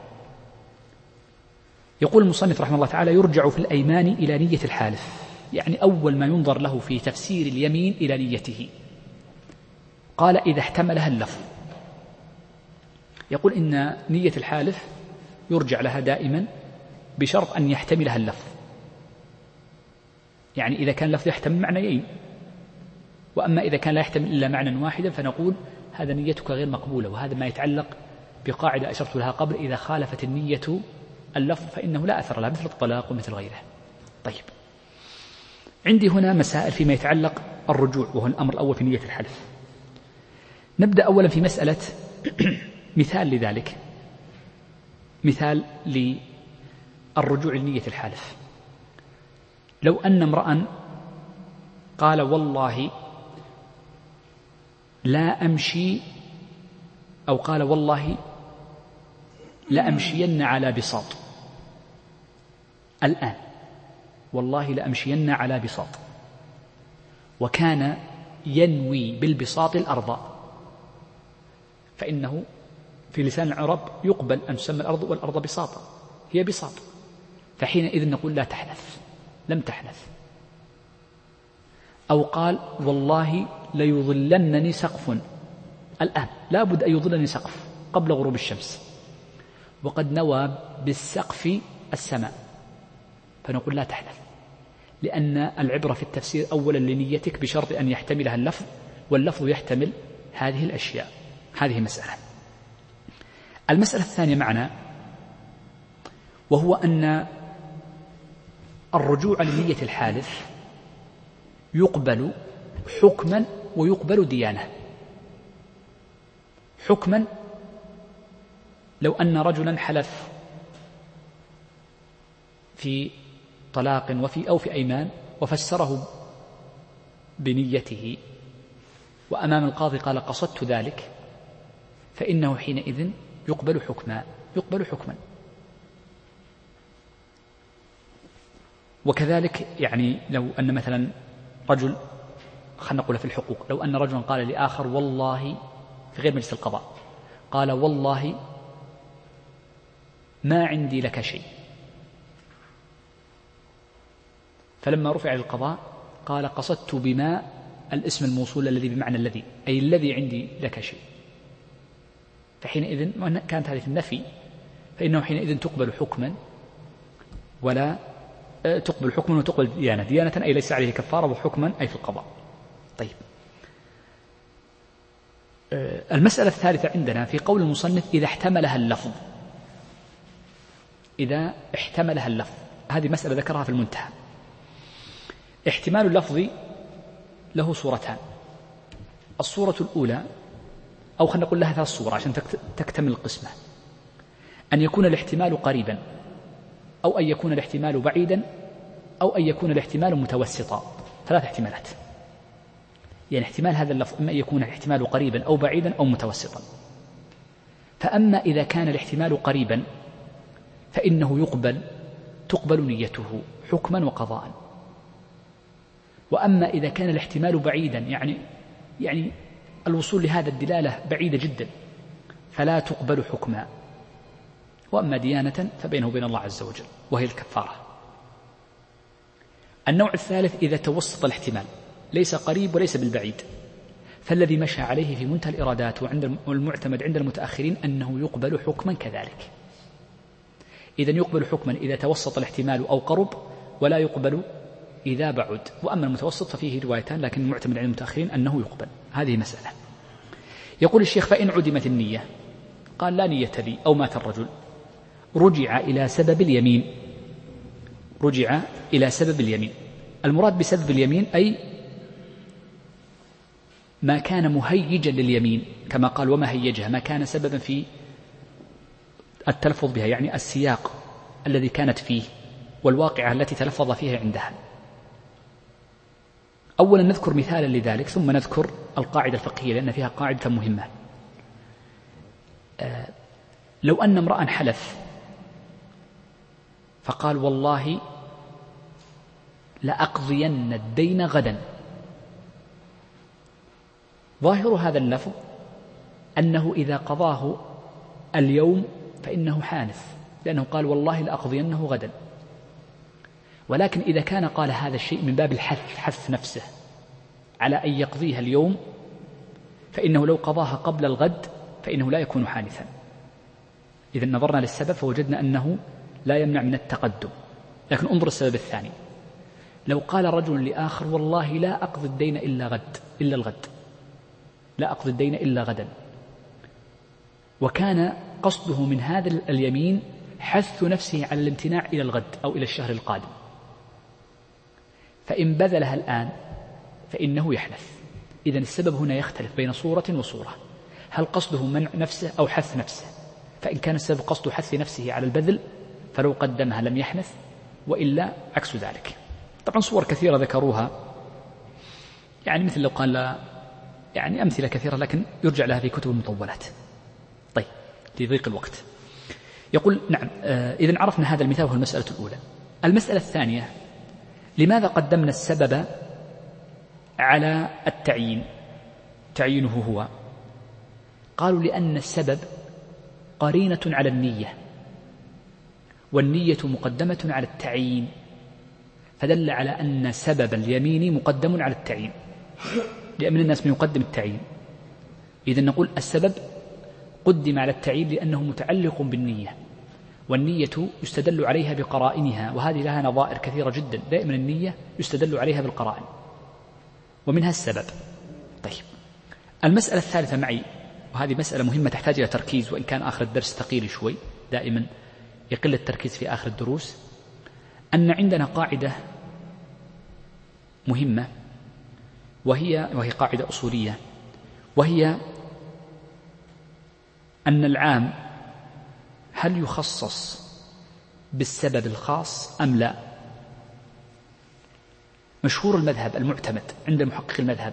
يقول المصنف رحمه الله تعالى يرجع في الأيمان إلى نية الحالف يعني أول ما ينظر له في تفسير اليمين إلى نيته. قال إذا احتملها اللفظ. يقول إن نية الحالف يرجع لها دائما بشرط أن يحتملها اللفظ. يعني إذا كان اللفظ يحتمل معنيين. وأما إذا كان لا يحتمل إلا معنى واحدا فنقول هذا نيتك غير مقبولة وهذا ما يتعلق بقاعدة أشرت لها قبل إذا خالفت النية اللفظ فإنه لا أثر لها مثل الطلاق ومثل غيره. طيب. عندي هنا مسائل فيما يتعلق الرجوع وهو الأمر الأول في نية الحلف. نبدأ أولا في مسألة [clears throat] مثال لذلك. مثال للرجوع لنية الحالف لو أن امرأ قال والله لا أمشي أو قال والله لأمشين على بساط. الآن والله لأمشين على بساط. وكان ينوي بالبساط الأرض. فإنه في لسان العرب يقبل أن تسمى الأرض والأرض بساطا. هي بساط. فحينئذ نقول لا تحنث لم تحنث أو قال والله ليظلنني سقف. الآن لا بد أن يظلني سقف قبل غروب الشمس. وقد نوى بالسقف السماء. فنقول لا تحلف لأن العبرة في التفسير أولا لنيتك بشرط أن يحتملها اللفظ واللفظ يحتمل هذه الأشياء هذه مسألة. المسألة الثانية معنا وهو أن الرجوع لنية الحالف يقبل حكما ويقبل ديانة. حكما لو أن رجلا حلف في طلاق وفي أو في أيمان وفسره بنيته وأمام القاضي قال قصدت ذلك فإنه حينئذ يقبل حكما يقبل حكما. وكذلك يعني لو أن مثلا رجل خلينا نقول في الحقوق لو أن رجلا قال لآخر والله في غير مجلس القضاء قال والله ما عندي لك شيء. فلما رفع القضاء قال قصدت بما الاسم الموصول الذي بمعنى الذي أي الذي عندي لك شيء. فحينئذ كانت هذه النفي فإنه حينئذ تقبل حكما ولا تقبل حكما وتقبل ديانة. ديانة أي ليس عليه كفارة وحكما أي في القضاء. طيب. آه، المسألة الثالثة عندنا في قول المصنف إذا احتملها اللفظ. إذا احتملها اللفظ. هذه مسألة ذكرها في المنتهى. احتمال اللفظ له صورتان. الصورة الأولى أو خلينا نقول لها ثلاث صور عشان تكتمل القسمة. أن يكون الاحتمال قريبا. أو أن يكون الاحتمال بعيدا أو أن يكون الاحتمال متوسطا. ثلاث احتمالات. يعني احتمال هذا اللفظ إما أن يكون الاحتمال قريبا أو بعيدا أو متوسطا. فأما إذا كان الاحتمال قريبا فإنه يقبل تقبل نيته حكما وقضاء. وأما إذا كان الاحتمال بعيدا يعني يعني الوصول لهذا الدلالة بعيدة جدا فلا تقبل حكما. وأما ديانة فبينه وبين الله عز وجل وهي الكفارة. النوع الثالث إذا توسط الاحتمال ليس قريب وليس بالبعيد. فالذي مشى عليه في منتهى الإرادات وعند المعتمد عند المتأخرين أنه يقبل حكما كذلك. إذا يقبل حكما إذا توسط الاحتمال أو قرب ولا يقبل إذا بعد. وأما المتوسط ففيه روايتان لكن المعتمد عند المتأخرين أنه يقبل. هذه مسألة. يقول الشيخ فإن عدمت النية قال لا نية لي أو مات الرجل. رجع إلى سبب اليمين. رجع إلى سبب اليمين. المراد بسبب اليمين أي ما كان مهيجا لليمين كما قال وما هيجها ما كان سببا في التلفظ بها يعني السياق الذي كانت فيه والواقعة التي تلفظ فيها عندها. أولا نذكر مثالا لذلك ثم نذكر القاعدة الفقهية لأن فيها قاعدة مهمة. آه، لو أن امرأ حلف فقال والله لأقضين الدين غدا. ظاهر هذا اللفظ أنه إذا قضاه اليوم فإنه حانث لأنه قال والله لأقضينه غدا. ولكن إذا كان قال هذا الشيء من باب الحث حث نفسه على أن يقضيها اليوم فإنه لو قضاها قبل الغد فإنه لا يكون حانثا. إذا نظرنا للسبب فوجدنا أنه لا يمنع من التقدم. لكن انظر السبب الثاني. لو قال رجل لآخر والله لا أقضي الدين إلا غد إلا الغد. لا أقضي الدين إلا غدا. وكان قصده من هذا اليمين حث نفسه على الامتناع إلى الغد أو إلى الشهر القادم. فإن بذلها الآن فإنه يحنث إذا السبب هنا يختلف بين صورة وصورة. هل قصده منع نفسه أو حث نفسه؟ فإن كان السبب قصد حث نفسه على البذل فلو قدمها لم يحنث وإلا عكس ذلك. طبعا صور كثيرة ذكروها. يعني مثل لو قال يعني أمثلة كثيرة لكن يرجع لها في كتب المطولات. طيب لضيق الوقت. يقول نعم آه إذا عرفنا هذا المثال وهو المسألة الأولى. المسألة الثانية لماذا قدمنا السبب على التعيين؟ تعيينه هو. قالوا لأن السبب قرينة على النية. والنية مقدمة على التعيين. فدل على أن سبب اليمين مقدم على التعيين. لأن من الناس من يقدم التعيين. إذا نقول السبب قدم على التعيين لأنه متعلق بالنية. والنية يستدل عليها بقرائنها وهذه لها نظائر كثيرة جدا. دائما النية يستدل عليها بالقرائن. ومنها السبب. طيب. المسألة الثالثة معي وهذه مسألة مهمة تحتاج إلى تركيز وإن كان آخر الدرس ثقيل شوي دائما يقل التركيز في آخر الدروس أن عندنا قاعدة مهمة وهي وهي قاعدة أصولية وهي أن العام هل يخصص بالسبب الخاص أم لا؟ مشهور المذهب المعتمد عند محقق المذهب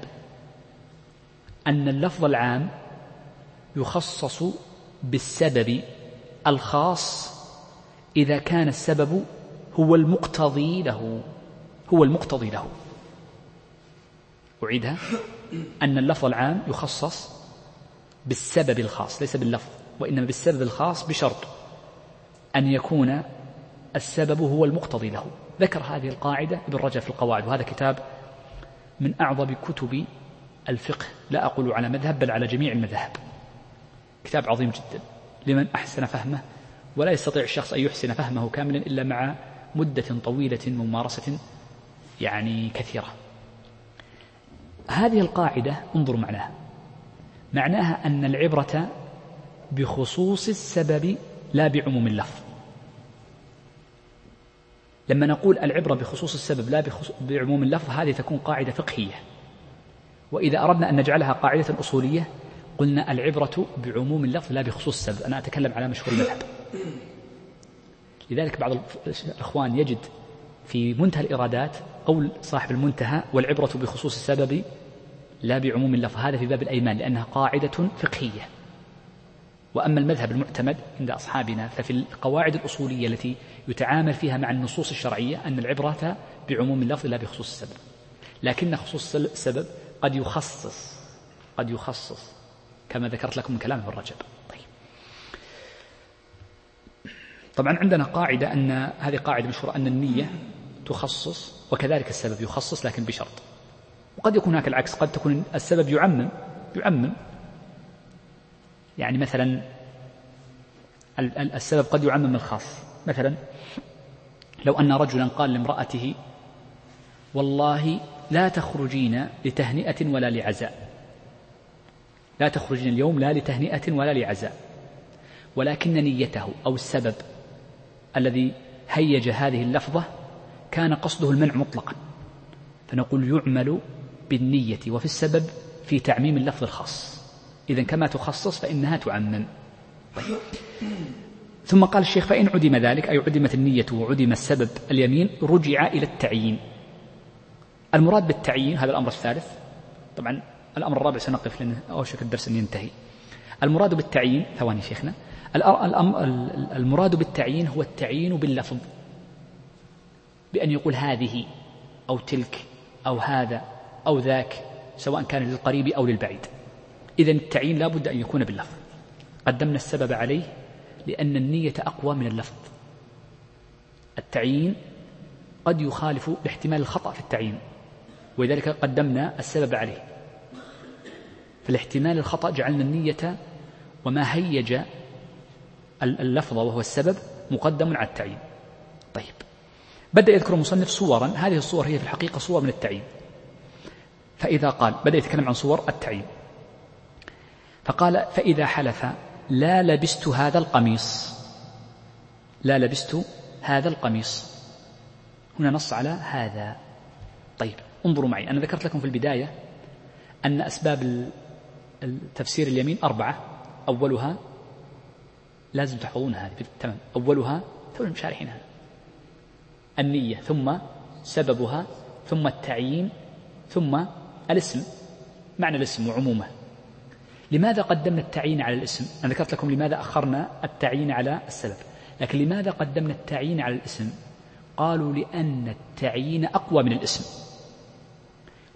أن اللفظ العام يخصص بالسبب الخاص إذا كان السبب هو المقتضي له هو المقتضي له. أعيدها. أن اللفظ العام يخصص بالسبب الخاص ليس باللفظ وإنما بالسبب الخاص بشرط أن يكون السبب هو المقتضي له. ذكر هذه القاعدة ابن رجب في القواعد وهذا كتاب من أعظم كتب الفقه. لا أقول على مذهب بل على جميع المذاهب. كتاب عظيم جدا. لمن أحسن فهمه ولا يستطيع الشخص أن يحسن فهمه كاملا إلا مع مدة طويلة ممارسة يعني كثيرة. هذه القاعدة انظروا معناها. معناها أن العبرة بخصوص السبب لا بعموم اللفظ. لما نقول العبرة بخصوص السبب لا بعموم اللفظ هذه تكون قاعدة فقهية. وإذا أردنا أن نجعلها قاعدة أصولية قلنا العبرة بعموم اللفظ لا بخصوص السبب. أنا أتكلم على مشهور المذهب. لذلك بعض الإخوان يجد في منتهى الإرادات قول صاحب المنتهى والعبرة بخصوص السبب لا بعموم اللفظ. هذا في باب الأيمان لأنها قاعدة فقهية. وأما المذهب المعتمد عند أصحابنا ففي القواعد الأصولية التي يتعامل فيها مع النصوص الشرعية أن العبرة بعموم اللفظ لا بخصوص السبب. لكن خصوص السبب قد يخصص قد يخصص كما ذكرت لكم من كلام ابن رجب طيب طبعا عندنا قاعدة أن هذه قاعدة مشهورة أن النية تخصص وكذلك السبب يخصص لكن بشرط. وقد يكون هناك العكس قد تكون السبب يعمم يعمم. يعني مثلا السبب قد يعمم الخاص. مثلا لو أن رجلا قال لامرأته والله لا تخرجين لتهنئة ولا لعزاء. لا تخرجين اليوم لا لتهنئة ولا لعزاء. ولكن نيته أو السبب الذي هيج هذه اللفظة كان قصده المنع مطلقا. فنقول يعمل بالنية وفي السبب في تعميم اللفظ الخاص. إذا كما تخصص فإنها تعمم. طيب. ثم قال الشيخ فإن عدم ذلك أي عدمت النية وعدم السبب اليمين رجع إلى التعيين. المراد بالتعيين هذا الأمر الثالث. طبعا الأمر الرابع سنقف لأن أوشك الدرس أن ينتهي. المراد بالتعيين ثواني شيخنا المراد بالتعيين هو التعيين باللفظ. بأن يقول هذه أو تلك أو هذا أو ذاك سواء كان للقريب أو للبعيد. إذا التعيين لا بد أن يكون باللفظ. قدمنا السبب عليه لأن النية أقوى من اللفظ. التعيين قد يخالف باحتمال الخطأ في التعيين ولذلك قدمنا السبب عليه. فالاحتمال الخطأ جعلنا النية وما هيج اللفظ وهو السبب مقدم على التعيين. طيب. بدأ يذكر المصنف صورا. هذه الصور هي في الحقيقة صور من التعيين. فإذا قال بدأ يتكلم عن صور التعيين. فقال فإذا حلف لا لبست هذا القميص. لا لبست هذا القميص. هنا نص على هذا. طيب انظروا معي. أنا ذكرت لكم في البداية أن أسباب التفسير اليمين أربعة. أولها لازم تحفظونها هذه. تمام. أولها تو شارحينها النية ثم سببها ثم التعيين ثم الاسم معنى الاسم وعمومه. لماذا قدمنا التعيين على الاسم؟ أنا ذكرت لكم لماذا أخرنا التعيين على السبب لكن لماذا قدمنا التعيين على الاسم؟ قالوا لأن التعيين أقوى من الاسم.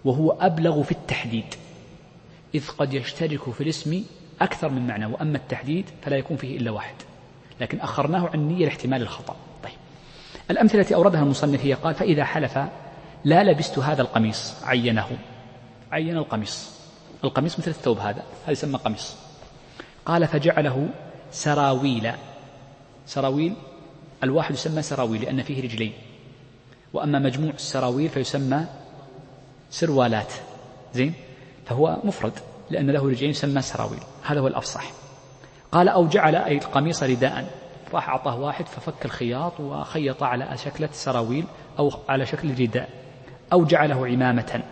وهو أبلغ في التحديد. إذ قد يشترك في الاسم أكثر من معنى وأما التحديد فلا يكون فيه إلا واحد. لكن أخرناه عن نية لاحتمال الخطأ. طيب. الأمثلة التي أوردها المصنف هي قال فإذا حلف لا لبست هذا القميص عينه. عين القميص. القميص مثل الثوب هذا هذا يسمى قميص. قال فجعله سراويل. سراويل الواحد يسمى سراويل لأن فيه رجلين. وأما مجموع السراويل فيسمى سروالات. زين؟ فهو مفرد لأن له رجلين يسمى سراويل. هذا هو الأفصح. قال أو جعل أي القميص رداء. راح أعطاه واحد ففك الخياط وخيط على شكلة سراويل أو على شكل رداء. أو جعله عمامة.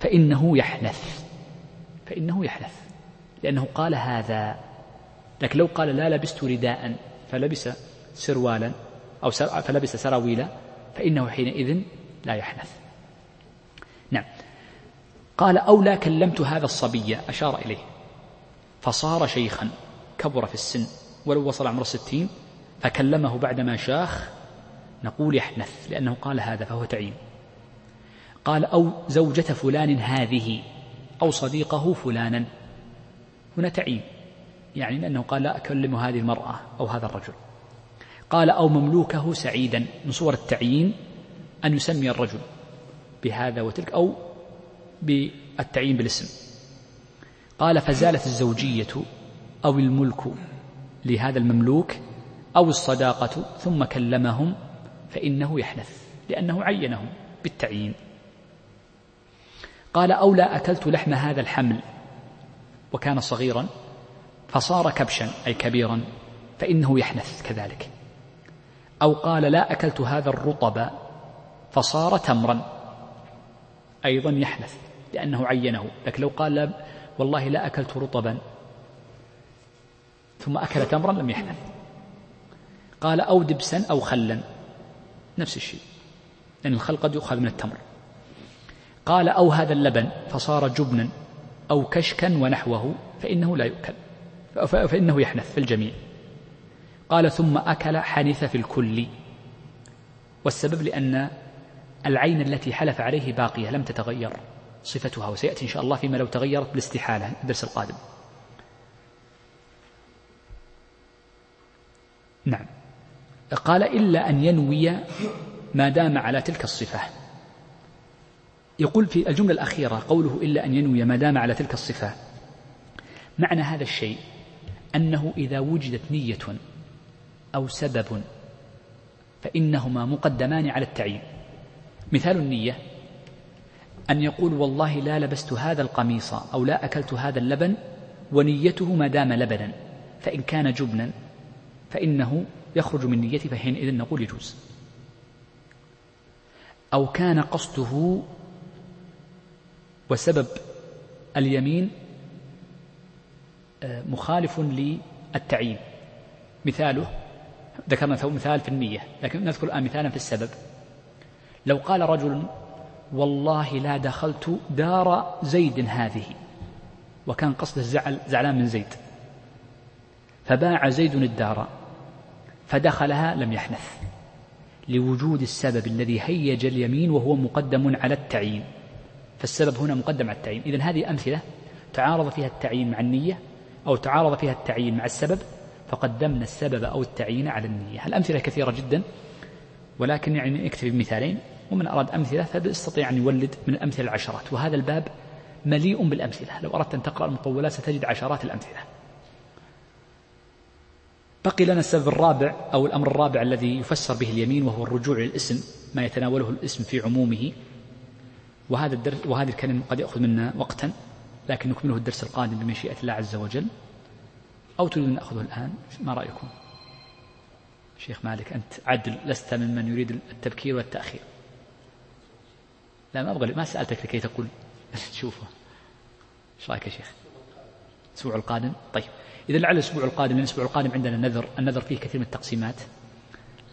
فإنه يحنث. فإنه يحنث. لأنه قال هذا. لكن لو قال لا لبست رداء فلبس سروالا أو فلبس سراويلا فإنه حينئذ لا يحنث. نعم. قال أو لا كلمت هذا الصبي أشار إليه. فصار شيخا كبر في السن. ولو وصل عمر الستين فكلمه بعدما شاخ نقول يحنث لأنه قال هذا فهو تعيين. قال أو زوجة فلان هذه أو صديقه فلانا. هنا تعيين يعني لأنه قال لا أكلم هذه المرأة أو هذا الرجل. قال أو مملوكه سعيدا من صور التعيين أن يسمي الرجل بهذا وتلك أو بالتعيين بالاسم. قال فزالت الزوجية أو الملك لهذا المملوك أو الصداقة ثم كلمهم فإنه يحنث لأنه عينهم بالتعيين. قال أو لا أكلت لحم هذا الحمل وكان صغيرا فصار كبشا أي كبيرا فإنه يحنث كذلك. أو قال لا أكلت هذا الرطب فصار تمرا أيضا يحنث لأنه عينه. لكن لو قال والله لا أكلت رطبا. ثم أكل تمرا لم يحنث قال أو دبسا أو خلا. نفس الشيء. لأن الخل قد يؤخذ من التمر. قال أو هذا اللبن فصار جبنا أو كشكا ونحوه فإنه لا يؤكل. فإنه يحنث في الجميع. قال ثم أكل حنث في الكل. والسبب لأن العين التي حلف عليه باقية لم تتغير. صفتها وسيأتي إن شاء الله فيما لو تغيرت بالاستحالة الدرس القادم. نعم. قال إلا أن ينوي ما دام على تلك الصفة. يقول في الجملة الأخيرة قوله إلا أن ينوي ما دام على تلك الصفة. معنى هذا الشيء أنه إذا وجدت نية أو سبب فإنهما مقدمان على التعيين. مثال النية أن يقول والله لا لبست هذا القميص أو لا أكلت هذا اللبن ونيته ما دام لبنا فإن كان جبنا فإنه يخرج من نيته فحينئذ نقول يجوز. أو كان قصده وسبب اليمين آه، مخالف للتعيين. مثاله ذكرنا مثال في النية لكن نذكر الآن مثالا في السبب. لو قال رجل والله لا دخلت دار زيد هذه. وكان قصد الزعل زعلان من زيد. فباع زيد الدار فدخلها لم يحنث لوجود السبب الذي هيج اليمين وهو مقدم على التعيين. فالسبب هنا مقدم على التعيين. إذن هذه أمثلة تعارض فيها التعيين مع النية أو تعارض فيها التعيين مع السبب فقدمنا السبب أو التعيين على النية. الأمثلة كثيرة جدا ولكن يعني أكتفي بمثالين. ومن أراد أمثلة فيستطيع أن يولد من الأمثلة العشرات؟ وهذا الباب مليء بالأمثلة. لو أردت أن تقرأ المطولات ستجد عشرات الأمثلة. بقي لنا السبب الرابع أو الأمر الرابع الذي يفسر به اليمين وهو الرجوع للاسم ما يتناوله الاسم في عمومه. وهذا الدرس وهذه الكلمة قد يأخذ منا وقتا لكن نكمله الدرس القادم بمشيئة الله عز وجل. أو تريد أن نأخذه الآن؟ ما رأيكم؟ شيخ مالك أنت عدل لست ممن يريد التبكير والتأخير. لا ما أبغى ما سألتك لكي تقول. [laughs] شوفه إيش رأيك يا شيخ؟ الأسبوع القادم؟ طيب. إذا لعل الأسبوع القادم لأن الأسبوع القادم عندنا نذر النذر فيه كثير من التقسيمات.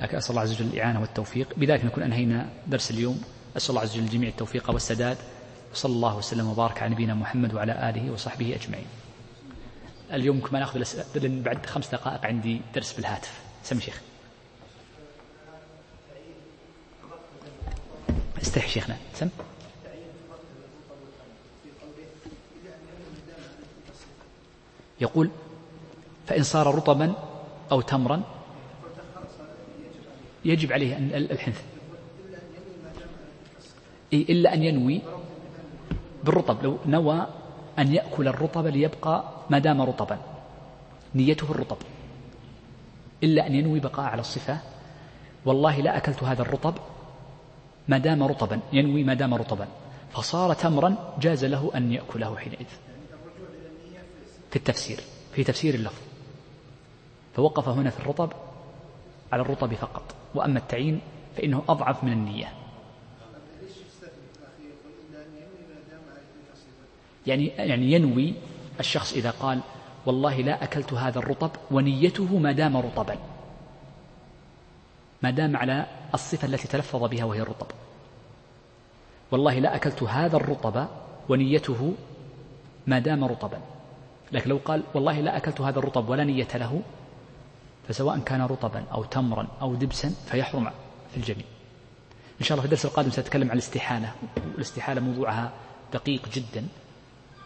لكن أسأل الله عز وجل الإعانة والتوفيق. بذلك نكون أنهينا درس اليوم. أسأل الله عز وجل الجميع التوفيق والسداد. وصلى الله وسلم وبارك على نبينا محمد وعلى آله وصحبه أجمعين. اليوم كما ناخذ بعد خمس دقائق عندي درس بالهاتف. سم شيخ. استحي شيخنا سم. يقول فإن صار رطبا أو تمرا يجب عليه الحنث. إلا أن ينوي بالرطب. لو نوى أن يأكل الرطب ليبقى ما دام رطبا. نيته الرطب. إلا أن ينوي بقاء على الصفة. والله لا أكلت هذا الرطب ما دام رطبا ينوي ما دام رطبا. فصار تمرا جاز له أن يأكله حينئذ. في التفسير في تفسير اللفظ. فوقف هنا في الرطب على الرطب فقط. وأما التعيين فإنه أضعف من النية. يعني يعني ينوي الشخص إذا قال والله لا أكلت هذا الرطب ونيته ما دام رطبا. ما دام على الصفة التي تلفظ بها وهي الرطب. والله لا أكلت هذا الرطب ونيته ما دام رطبا. لكن لو قال والله لا أكلت هذا الرطب ولا نية له فسواء كان رطبا أو تمرا أو دبسا فيحرم في الجميع. إن شاء الله في الدرس القادم سأتكلم عن الاستحالة والاستحالة موضوعها دقيق جدا.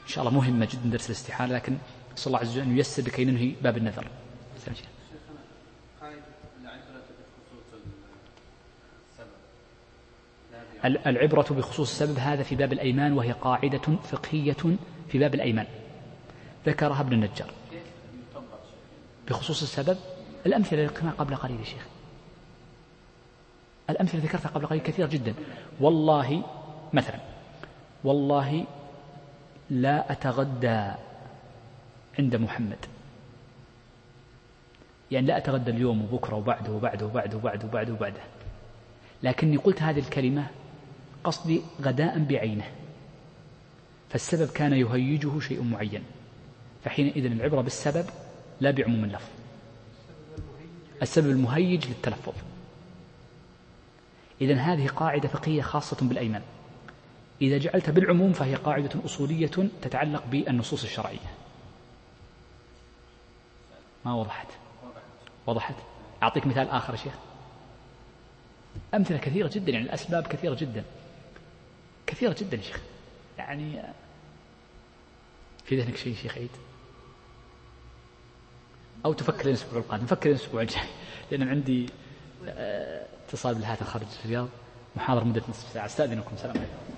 إن شاء الله مهمة جدا درس الاستحالة لكن صلى الله عز وجل أن ييسر لكي ننهي باب النذر. العبرة بخصوص السبب هذا في باب الأيمان وهي قاعدة فقهية في باب الأيمان. ذكرها ابن النجار. بخصوص السبب الأمثلة ذكرناها قبل قليل يا شيخ. الأمثلة ذكرتها قبل قليل كثيرة جدا. والله مثلا والله لا أتغدى عند محمد. يعني لا أتغدى اليوم وبكرة وبعده وبعده وبعده وبعده وبعده وبعده. لكني قلت هذه الكلمة قصدي غداء بعينه. فالسبب كان يهيجه شيء معين. فحينئذ العبرة بالسبب لا بعموم اللفظ. السبب المهيج للتلفظ. إذا هذه قاعدة فقهية خاصة بالأيمان إذا جعلت بالعموم فهي قاعدة أصولية تتعلق بالنصوص الشرعية. ما وضحت؟ وضحت. أعطيك مثال آخر يا شيخ. أمثلة كثيرة جدا يعني الأسباب كثيرة جدا. كثيرة جدا يا شيخ. يعني في ذهنك شيء شيخ عيد؟ أو تفكر الأسبوع القادم؟ فكر الأسبوع الجاي. لأن عندي آه، اتصال بالهاتف خارج الرياض محاضرة مدة نصف ساعة. أستأذنكم. سلام عليكم.